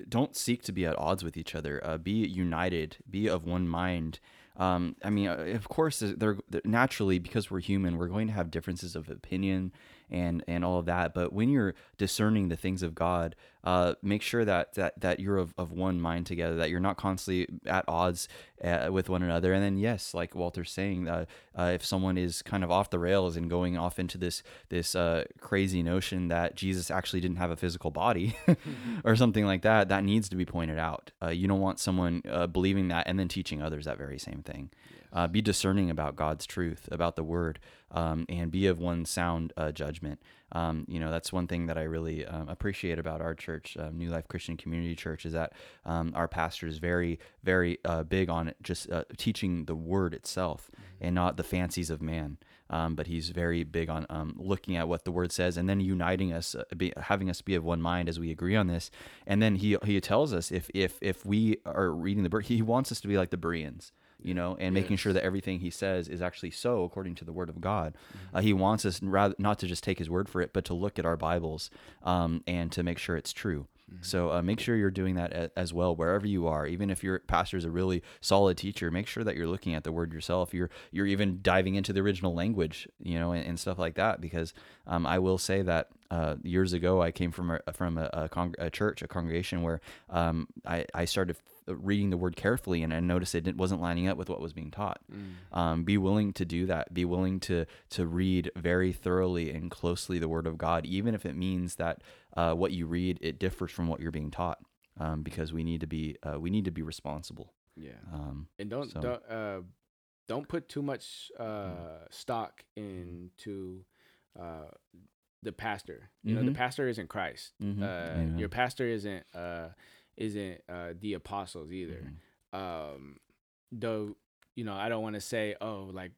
don't seek to be at odds with each other. Uh, be united. Be of one mind. Um, I mean, uh, of course, they're, they're naturally because we're human, we're going to have differences of opinion and and all of that. But when you're discerning the things of God, uh, make sure that that that you're of, of one mind together, that you're not constantly at odds uh, with one another. And then yes, like Walter's saying, uh, uh, if someone is kind of off the rails and going off into this this uh, crazy notion that Jesus actually didn't have a physical body or something like that, that needs to be pointed out. Uh, you don't want someone uh, believing that and then teaching others that very same thing. Uh, be discerning about God's truth, about the Word, um, and be of one sound uh, judgment. Um, you know, that's one thing that I really um, appreciate about our church, uh, New Life Christian Community Church, is that um, our pastor is very, very uh, big on just uh, teaching the Word itself and not the fancies of man. Um, but he's very big on um, looking at what the Word says and then uniting us, uh, be, having us be of one mind as we agree on this. And then he he tells us if if if we are reading the he wants us to be like the Bereans you know, and making sure that everything he says is actually so according to the word of God. Uh, he wants us rather not to just take his word for it, but to look at our Bibles um, and to make sure it's true. So uh, make sure you're doing that as well wherever you are. Even if your pastor is a really solid teacher, make sure that you're looking at the word yourself. You're you're even diving into the original language, you know, and, and stuff like that. Because um, I will say that uh, years ago I came from a, from a, a, congr- a church, a congregation where um, I I started reading the word carefully and I noticed it wasn't lining up with what was being taught. Um, be willing to do that. Be willing to to read very thoroughly and closely the Word of God, even if it means that uh, what you read it differs from what you're being taught. Um, because we need to be uh, we need to be responsible. yeah Um, and don't so- don't uh, don't put too much uh, stock into uh, the pastor. You know, the Mhm. pastor isn't Christ. Mhm. Uh, your pastor isn't uh, isn't uh, the apostles either. Mhm. Um, though you know, I don't want to say, oh, like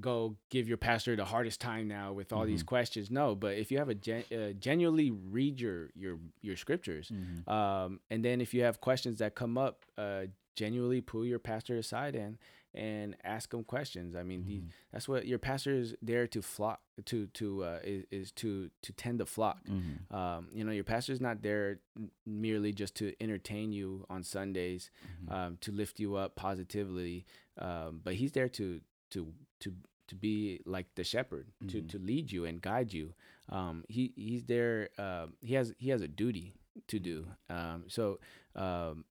go give your pastor the hardest time now with all these Mhm. questions. No, but if you have a gen- uh, genuinely read your your your scriptures, Mhm. um, and then if you have questions that come up, uh, genuinely pull your pastor aside and and ask them questions. I mean, Mhm. that's what your pastor is there to flock to to uh, is, is to to tend the flock. Mhm. Um, you know, your pastor is not there merely just to entertain you on Sundays, Mhm. um, to lift you up positively, um, but he's there to to to to be like the shepherd, to Mhm. to lead you and guide you. Um, he he's there. Um, he has he has a duty to do. Um, so um,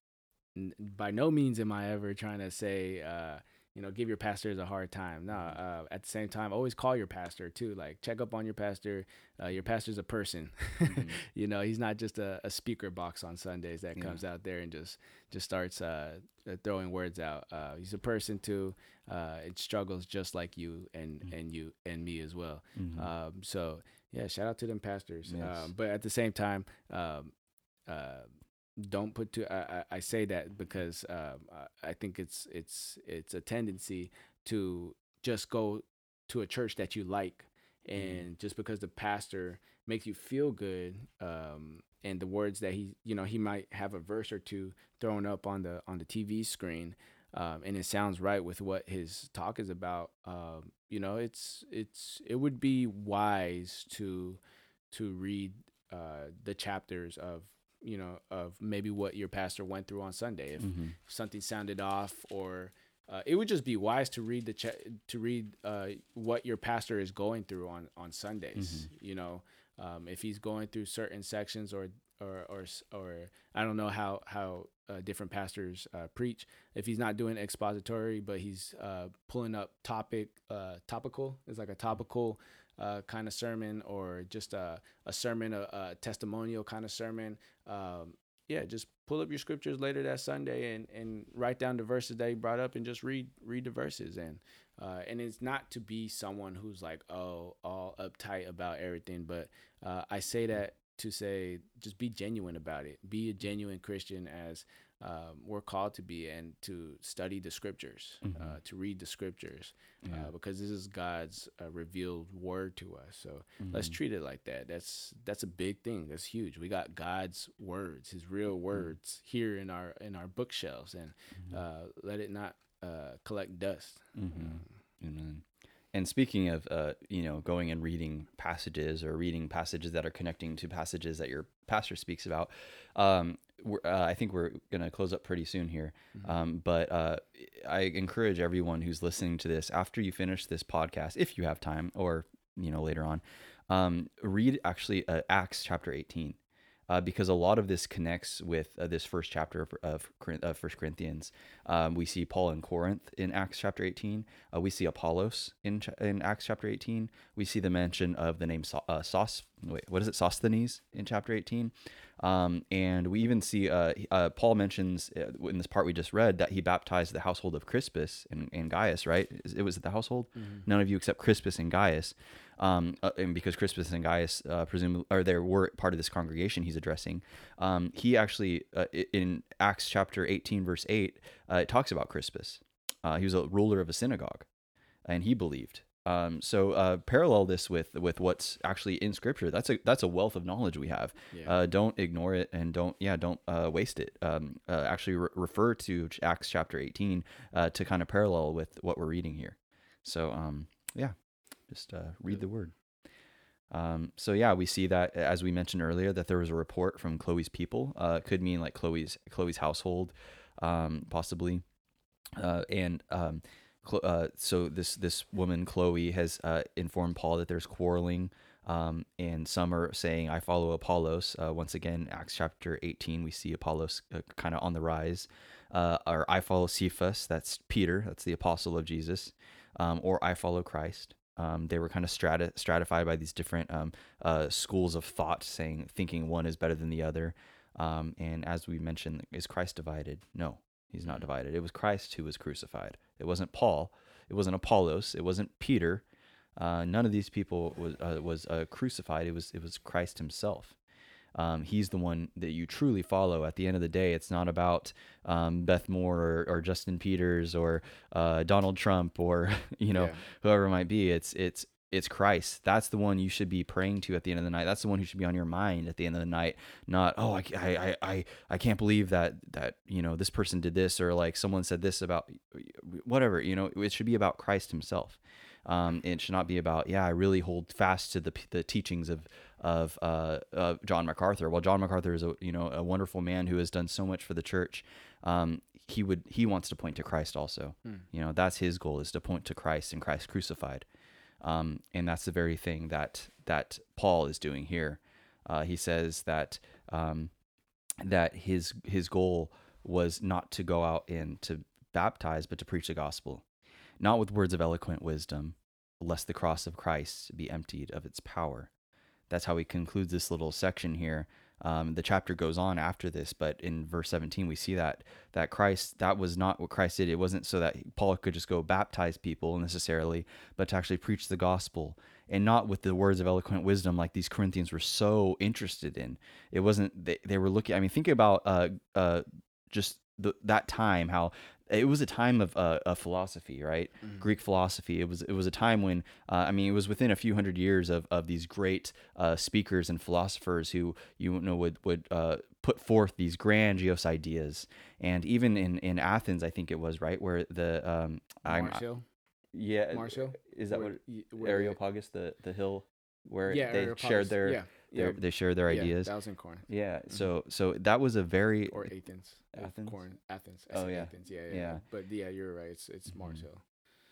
by no means am I ever trying to say. Uh, you know, give your pastors a hard time. No, uh, at the same time, always call your pastor too. Like, check up on your pastor. Uh, your pastor's a person. Mhm. you know, he's not just a, a speaker box on Sundays that Yeah. comes out there and just just starts uh, uh, throwing words out. Uh, he's a person too. Uh, it struggles just like you and Mhm. and you and me as well. Mhm. Um, so yeah, shout out to them pastors. Yes. Um, but at the same time, um, uh, don't put too. I, I, I say that because um, I- I think it's it's it's a tendency to just go to a church that you like, and just because the pastor makes you feel good, um, and the words that he you know he might have a verse or two thrown up on the on the TV screen. Um, and it sounds right with what his talk is about. Um, you know, it's it's it would be wise to to read uh, the chapters of you know of maybe what your pastor went through on Sunday. If Mhm. something sounded off, or uh, it would just be wise to read the cha- to read uh, what your pastor is going through on on Sundays. You know, um, if he's going through certain sections or or or or I don't know how how uh, different pastors uh, preach. If he's not doing expository, but he's uh, pulling up topic uh, topical, it's like a topical uh, kind of sermon or just a, a sermon, a, a testimonial kind of sermon. Um, yeah, just pull up your scriptures later that Sunday and, and write down the verses that he brought up and just read read the verses and uh, and it's not to be someone who's like oh all uptight about everything, but uh, I say that to say just be genuine about it. Be a genuine Christian as um, we're called to be and to study the scriptures, uh, to read the scriptures, uh, because this is God's uh, revealed word to us. So let's treat it like that. That's that's a big thing. That's huge. We got God's words, His real words, here in our in our bookshelves, and uh, let it not uh, collect dust. Amen. And speaking of, uh, you know, going and reading passages or reading passages that are connecting to passages that your pastor speaks about, um, uh, I think we're going to close up pretty soon here. Um, but uh, I encourage everyone who's listening to this after you finish this podcast, if you have time, or you know later on, um, read actually uh, Acts chapter eighteen uh, because a lot of this connects with uh, this first chapter of, of, of First Corinthians. Um, we see Paul in Corinth in Acts chapter 18. Uh, we see Apollos in, in Acts chapter 18. We see the mention of the name so- uh, Sos. Wait, what is it? Sosthenes in chapter 18. Um, and we even see uh, uh, Paul mentions uh, in this part we just read that he baptized the household of Crispus and, and Gaius, right? It was the household. None of you except Crispus and Gaius um, uh, and because Crispus and Gaius uh, presumably or they were part of this congregation he's addressing, um, he actually uh, in Acts chapter 18 verse 8 uh, it talks about Crispus. Uh, he was a ruler of a synagogue, and he believed. Um, so uh, parallel this with with what's actually in Scripture. That's a that's a wealth of knowledge we have. Yeah. Uh, don't ignore it and don't yeah don't uh, waste it. Um, uh, actually re- refer to Acts chapter 18 uh, to kind of parallel with what we're reading here. So um, yeah, just uh, read the word. Um, so yeah, we see that as we mentioned earlier that there was a report from Chloe's people. Uh, could mean like Chloe's Chloe's household, um, possibly. Uh, and um, uh, so this this woman Chloe has uh, informed Paul that there's quarreling. Um, and some are saying, "I follow Apollos." Uh, once again, Acts chapter 18, we see Apollos uh, kind of on the rise. Uh, or I follow Cephas. That's Peter. That's the apostle of Jesus. Um, or I follow Christ. Um, they were kind of strati- stratified by these different um, uh, schools of thought, saying thinking one is better than the other. Um, and as we mentioned, is Christ divided? No, he's not divided. It was Christ who was crucified. It wasn't Paul. It wasn't Apollos. It wasn't Peter. Uh, none of these people was uh, was uh, crucified. It was it was Christ Himself. Um, he's the one that you truly follow. At the end of the day, it's not about um, Beth Moore or, or Justin Peters or uh, Donald Trump or you know Yeah. whoever it might be. It's it's it's Christ. That's the one you should be praying to at the end of the night. That's the one who should be on your mind at the end of the night. Not oh I I I I, can't believe that that you know this person did this or like someone said this about whatever. You know it should be about Christ Himself. Um, it should not be about yeah I really hold fast to the the teachings of of uh, uh, John MacArthur. Well, John MacArthur is a you know a wonderful man who has done so much for the church. Um, he would he wants to point to Christ also. You know that's his goal is to point to Christ and Christ crucified. Um, and that's the very thing that that Paul is doing here. Uh, he says that um, that his his goal was not to go out and to baptize, but to preach the gospel, not with words of eloquent wisdom, lest the cross of Christ be emptied of its power. That's how he concludes this little section here. Um, the chapter goes on after this, but in verse 17 we see that that Christ that was not what Christ did. It wasn't so that Paul could just go baptize people necessarily, but to actually preach the gospel and not with the words of eloquent wisdom like these Corinthians were so interested in. It wasn't they, they were looking. I mean, think about uh uh just the, that time how it was a time of, uh, of philosophy, right? Greek philosophy. It was it was a time when uh, I mean it was within a few hundred years of, of these great uh, speakers and philosophers who you know would would uh, put forth these grandiose ideas. And even in, in Athens, I think it was right where the um, yeah Mars Hill? is that Where- what Areopagus the the hill where yeah, they Areopagus. shared their yeah, their- Yeah. they share their Yeah, ideas. in Corinth Yeah. So so that was a very or Athens. Athens? Corinth, Athens. I Oh, yeah. Athens. Yeah, yeah. Yeah. But yeah, you're right. It's it's more Mhm. so.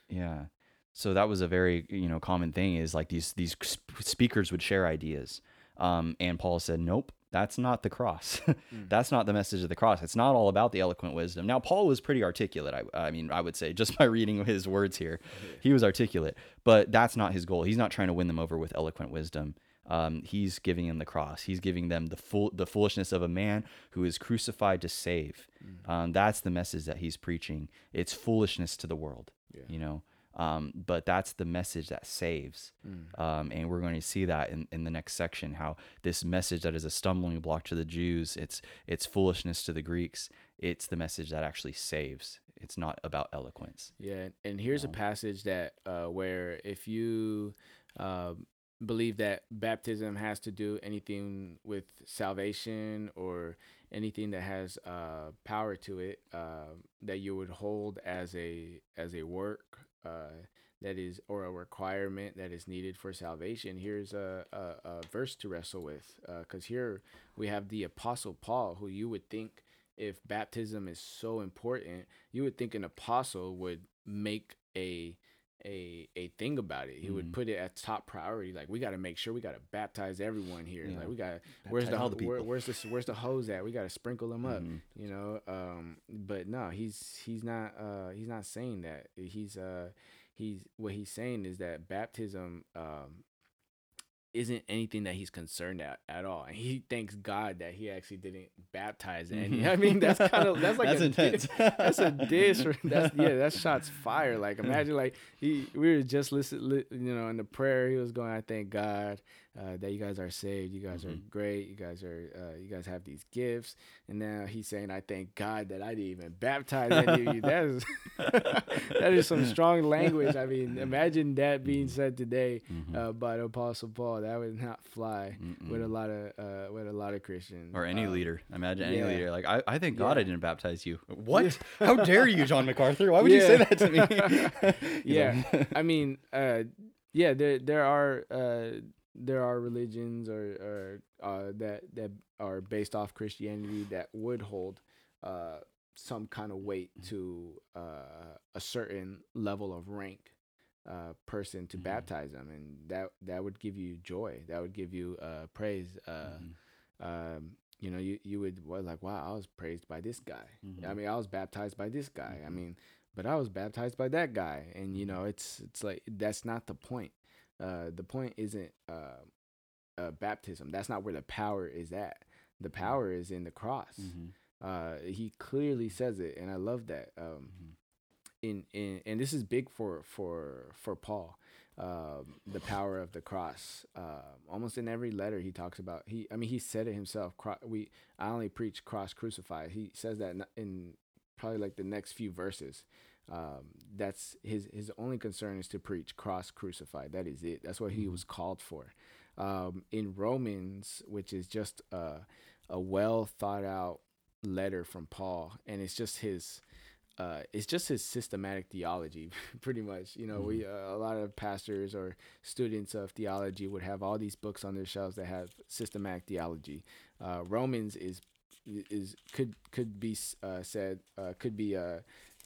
Yeah. So that was a very you know common thing is like these these speakers would share ideas, um, and Paul said, "Nope, that's not the cross. Mm. that's not the message of the cross. It's not all about the eloquent wisdom." Now Paul was pretty articulate. I, I mean, I would say just by reading his words here, he was articulate. But that's not his goal. He's not trying to win them over with eloquent wisdom. Um, he's giving them the cross. He's giving them the full the foolishness of a man who is crucified to save. Mm. Um, that's the message that he's preaching. It's foolishness to the world Yeah. you know um, but that's the message that saves Mm. um, and we're going to see that in, in the next section how this message that is a stumbling block to the jews it's it's foolishness to the greeks it's the message that actually saves it's not about eloquence Yeah, and here's a Um, passage that uh, where if you um believe that baptism has to do anything with salvation or anything that has uh, power to it, uh, that you would hold as a as a work uh, that is or a requirement that is needed for salvation. Here's a, a, a verse to wrestle with, because here we have the apostle Paul, who you would think if baptism is so important, you would think an apostle would make a a a thing about it. He would Mhm. put it at top priority. Like we got to make sure we got to baptize everyone here. Yeah. Like we got where's the all the where, where's the where's the hose at? We got to sprinkle them up. Mhm. You know. Um. But no, he's he's not uh he's not saying that. He's uh he's what he's saying is that baptism um isn't anything that he's concerned at at all. And he thanks God that he actually didn't baptize any. Mhm. I mean, that's kind of that's like That's a intense. That's a dish. That's yeah, that shot's fire. Like imagine like he we were just listening, li, you know, in the prayer he was going. I thank God uh, that you guys are saved. You guys are Mhm. great. You guys are uh, you guys have these gifts. And now he's saying, I thank God that I didn't even baptize any of you. That is that is some strong language. I mean, imagine that being said today Mhm. uh, by the Apostle Paul. That would not fly with a lot of uh, with a lot of Christians or any Um, leader imagine any yeah. leader like i, I thank god i didn't baptize you what how dare you john macarthur why would you say that to me yeah i mean uh yeah there there are uh there are religions or or uh that that are based off christianity that would hold uh some kind of weight Mm-hmm. to uh a certain level of rank uh person to Mhm. baptize them and that that would give you joy that would give you uh praise uh Mhm. um you know you you would was like wow i was praised by this guy i Mhm. mean i was baptized by this guy i Mhm. mean but i was baptized by that guy and you know it's it's like that's not the point uh the point isn't uh, uh baptism. That's not where the power is at. The power is in the cross. Mhm. uh he clearly says it and i love that um Mhm. in in and this is big for for for paul um the power of the cross. Uh, almost in every letter he talks about he i mean he said it himself cro- we i only preach cross crucified. He says that in, in probably like the next few verses um that's his his only concern is to preach cross crucified. That is it. That's what he was called for. Um in romans which is just a a well thought out letter from paul and it's just his uh, it's just his systematic theology, pretty much. You know, we uh, a lot of pastors or students of theology would have all these books on their shelves that have systematic theology. Uh, Romans is is could could be uh, said uh, could be uh,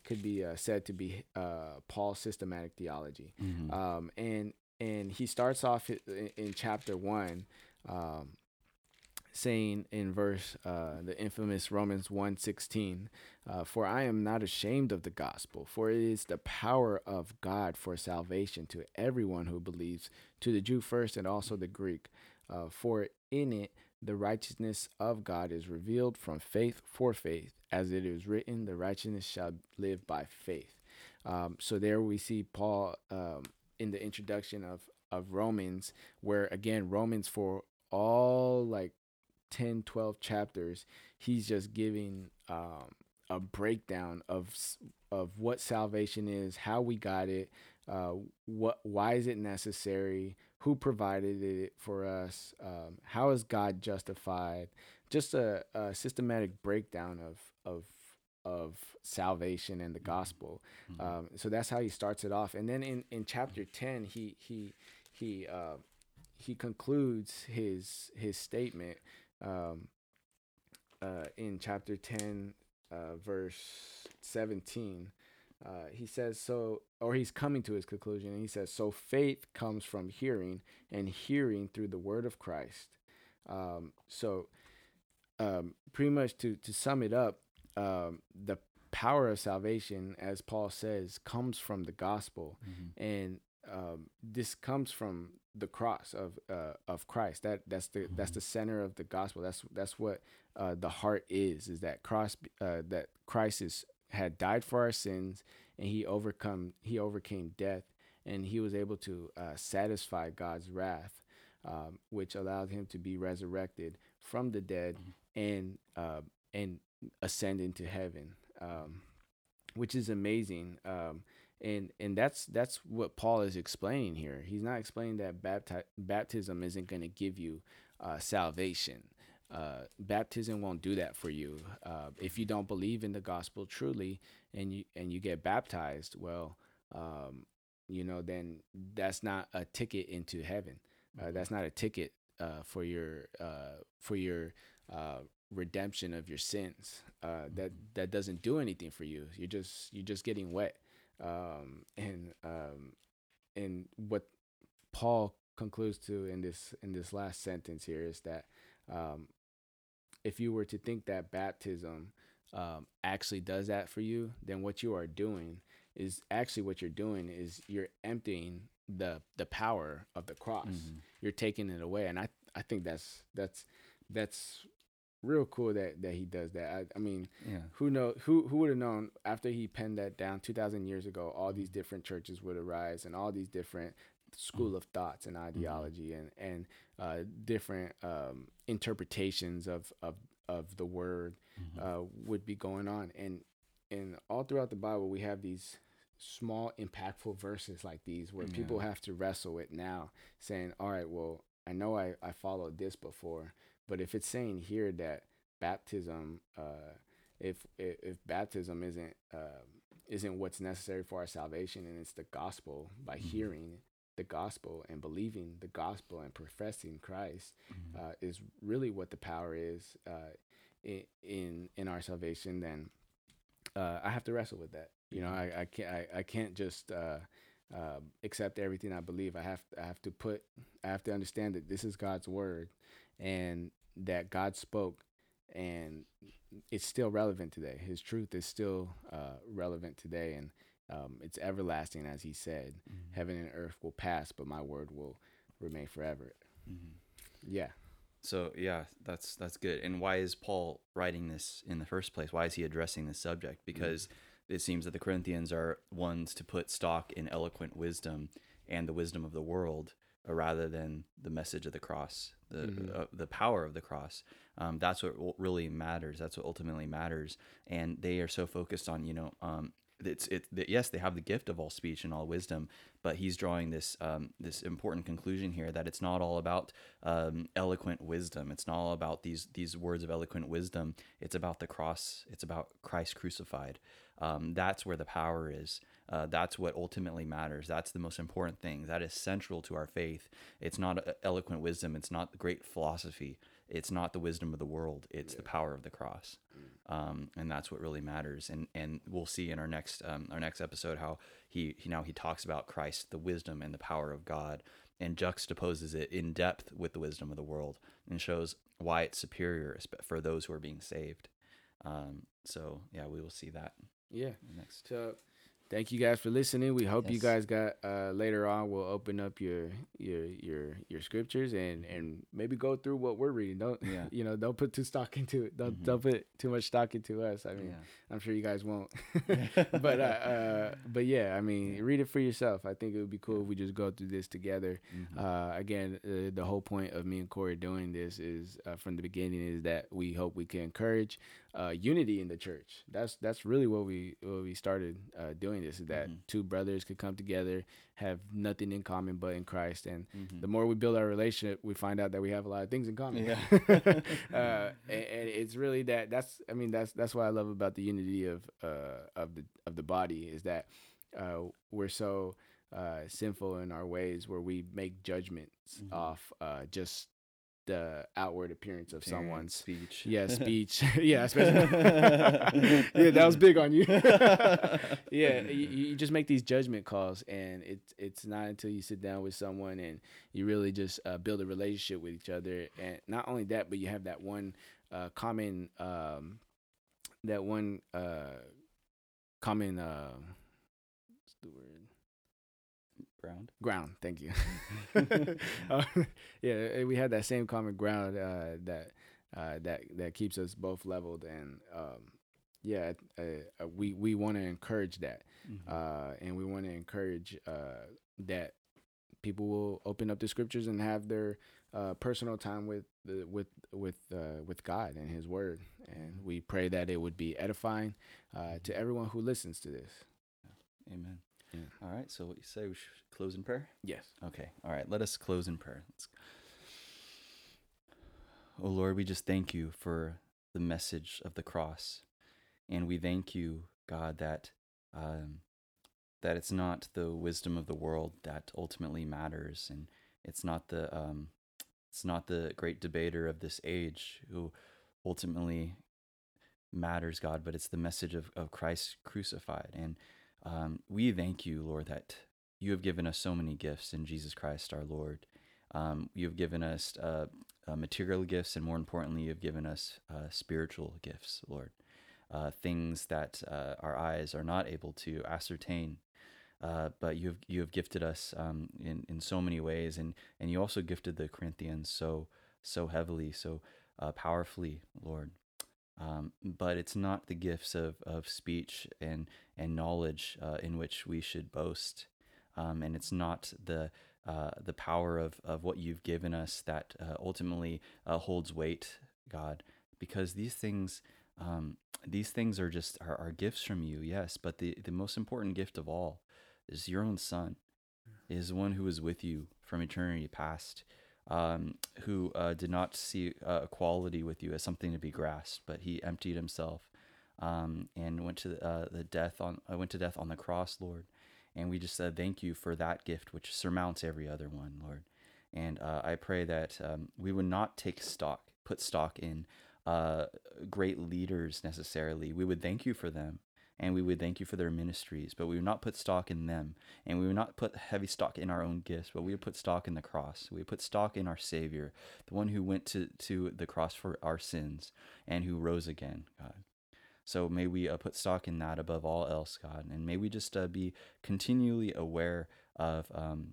could be uh, said to be uh, Paul's systematic theology. Mhm. Um, and and he starts off in, in chapter one, um, saying in verse uh, the infamous Romans one sixteen, uh, for I am not ashamed of the gospel, for it is the power of God for salvation to everyone who believes, to the Jew first and also the Greek. Uh, for in it the righteousness of God is revealed from faith for faith, as it is written, the righteousness shall live by faith. Um, so there we see Paul um, in the introduction of of Romans, where again Romans for all like 10, 12 chapters, he's just giving um, a breakdown of of what salvation is, how we got it, uh, what why is it necessary, who provided it for us, um, how is God justified, just a, a systematic breakdown of of of salvation and the gospel. Mhm. Um, so that's how he starts it off, and then in, in chapter ten, he he he uh, he concludes his his statement um, uh, in chapter 10 uh, verse 17 uh, he says so or he's coming to his conclusion and he says so faith comes from hearing and hearing through the word of christ um, so um, pretty much to to sum it up um, the power of salvation as paul says comes from the gospel Mhm. and um, this comes from the cross of uh, of Christ. That that's the that's the center of the gospel. That's that's what uh, the heart is. Is that cross uh, that Christ is had died for our sins and he overcome he overcame death and he was able to uh, satisfy God's wrath, um, which allowed him to be resurrected from the dead and uh, and ascend into heaven, um, which is amazing. Um, and and that's that's what Paul is explaining here. He's not explaining that bapti- baptism isn't going to give you uh, salvation. Uh, baptism won't do that for you. Uh, if you don't believe in the gospel truly, and you and you get baptized, well, um, you know, then that's not a ticket into heaven. Uh, that's not a ticket uh, for your uh, for your uh, redemption of your sins. Uh, that that doesn't do anything for you. You're just you're just getting wet um, and um, and what Paul concludes to in this in this last sentence here is that um, if you were to think that baptism um, actually does that for you, then what you are doing is actually what you're doing is you're emptying the the power of the cross. Mhm. You're taking it away, and I I think that's that's that's real cool that that he does that. I, I mean, Yeah. who know who who would have known after he penned that down 2000 years ago all these different churches would arise and all these different school of thoughts and ideology and and uh, different um, interpretations of of of the word uh, would be going on. And and all throughout the bible we have these small impactful verses like these where people have to wrestle with now saying all right well i know i, I followed this before but if it's saying here that baptism uh, if, if if baptism isn't uh, isn't what's necessary for our salvation and it's the gospel by hearing the gospel and believing the gospel and professing Christ uh, is really what the power is uh, in, in in our salvation, then uh, I have to wrestle with that. You know, I, I can't I, I can't just uh, uh, accept everything I believe. I have I have to put I have to understand that this is God's word and that God spoke and it's still relevant today. His truth is still uh, relevant today and um, it's everlasting as he said. Heaven and earth will pass, but my word will remain forever. Yeah. So yeah, that's that's good. And why is Paul writing this in the first place? Why is he addressing this subject? Because it seems that the Corinthians are ones to put stock in eloquent wisdom and the wisdom of the world, uh, rather than the message of the cross, the uh, the power of the cross. Um, that's what really matters. That's what ultimately matters. And they are so focused on you know um, it's it that yes they have the gift of all speech and all wisdom but he's drawing this um, this important conclusion here that it's not all about um, eloquent wisdom. It's not all about these these words of eloquent wisdom. It's about the cross. It's about Christ crucified. Um, that's where the power is. Uh, that's what ultimately matters. That's the most important thing. That is central to our faith. It's not uh, eloquent wisdom. It's not great philosophy it's not the wisdom of the world it's the power of the cross um, and that's what really matters. And and we'll see in our next um, our next episode how he, he now he talks about Christ, the wisdom and the power of God, and juxtaposes it in depth with the wisdom of the world, and shows why it's superior for those who are being saved. Um, so yeah, we will see that Yeah. next. So thank you guys for listening. We hope you guys got uh later on we'll open up your your your your scriptures and and maybe go through what we're reading. Don't Yeah. you know, don't put too stock into it. Don't Mhm. don't put too much stock into us. I mean, Yeah. I'm sure you guys won't. but uh, uh but yeah, I mean, read it for yourself. I think it would be cool if we just go through this together. Mhm. Uh, again, uh, the whole point of me and Corey doing this is uh, from the beginning is that we hope we can encourage uh, unity in the church. That's that's really what we what we started uh, doing this is that Mhm. two brothers could come together, have nothing in common but in Christ, and Mhm. the more we build our relationship, we find out that we have a lot of things in common. Yeah. uh, and, and it's really that. That's I mean that's that's what I love about the unity of uh, of the of the body is that uh, we're so uh, sinful in our ways, where we make judgments Mhm. off uh, just the outward appearance of Appearance, someone's speech. yeah speech. Yeah especially yeah that was big on you. Yeah you, you just make these judgment calls and it's it's not until you sit down with someone and you really just uh, build a relationship with each other and not only that but you have that one uh, common um, that one uh, common uh, what's the word Ground. ground. Thank you. Uh, yeah, we had that same common ground uh, that uh, that that keeps us both leveled, and um, yeah, uh, uh, we we want to encourage that, Mhm. uh, and we want to encourage uh, that people will open up the scriptures and have their uh, personal time with the with with uh, with God and His Word, and we pray that it would be edifying uh, to everyone who listens to this. Amen. Yeah. All right. So what you say? We should close in prayer. Yes. Okay. All right. Let us close in prayer. Let's... Oh Lord, we just thank you for the message of the cross, and we thank you, God, that um, that it's not the wisdom of the world that ultimately matters, and it's not the um, it's not the great debater of this age who ultimately matters, God, but it's the message of, of Christ crucified. And um, we thank you, Lord, that you have given us so many gifts in Jesus Christ our Lord. Um, you have given us uh, uh, material gifts, and more importantly, you have given us uh, spiritual gifts, Lord. Uh, things that uh, our eyes are not able to ascertain, uh, but you have you have gifted us um, in in so many ways, and and you also gifted the Corinthians so so heavily, so powerfully, Lord. Um, but it's not the gifts of, of speech and and knowledge uh, in which we should boast, um, and it's not the uh, the power of, of what you've given us that uh, ultimately uh, holds weight, God, because these things um, these things are just are, are gifts from you, yes, but the, the most important gift of all is your own Son, is one who is with you from eternity past, um, who uh, did not see uh, equality with you as something to be grasped, but he emptied himself um, and went to uh, the death on uh, went to death on the cross, Lord. And we just said thank you for that gift, which surmounts every other one, Lord. And uh, I pray that um, we would not take stock, put stock in uh, great leaders necessarily. We would thank you for them, and we would thank you for their ministries, but we would not put stock in them, and we would not put heavy stock in our own gifts, but we would put stock in the cross. We would put stock in our Savior, the one who went to, to the cross for our sins and who rose again, God. So may we uh, put stock in that above all else, God, and may we just uh, be continually aware of um,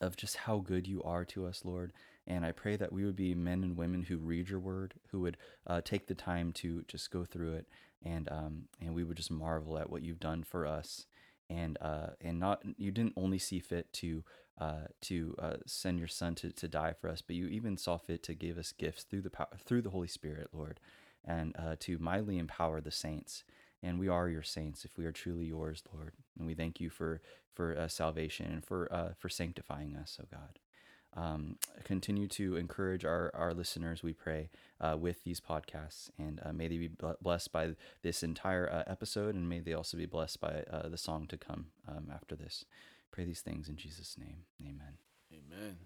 of just how good you are to us, Lord. And I pray that we would be men and women who read your word, who would uh, take the time to just go through it, and um, and we would just marvel at what you've done for us, and uh, and not you didn't only see fit to uh, to uh, send your Son to, to die for us, but you even saw fit to give us gifts through the power, through the Holy Spirit, Lord, and uh, to mightily empower the saints. And we are your saints if we are truly yours, Lord. And we thank you for for uh, salvation and for uh, for sanctifying us, oh God. Um, continue to encourage our, our listeners, we pray, uh, with these podcasts. And uh, may they be blessed by this entire uh, episode, and may they also be blessed by uh, the song to come um, after this. Pray these things in Jesus' name. Amen. Amen.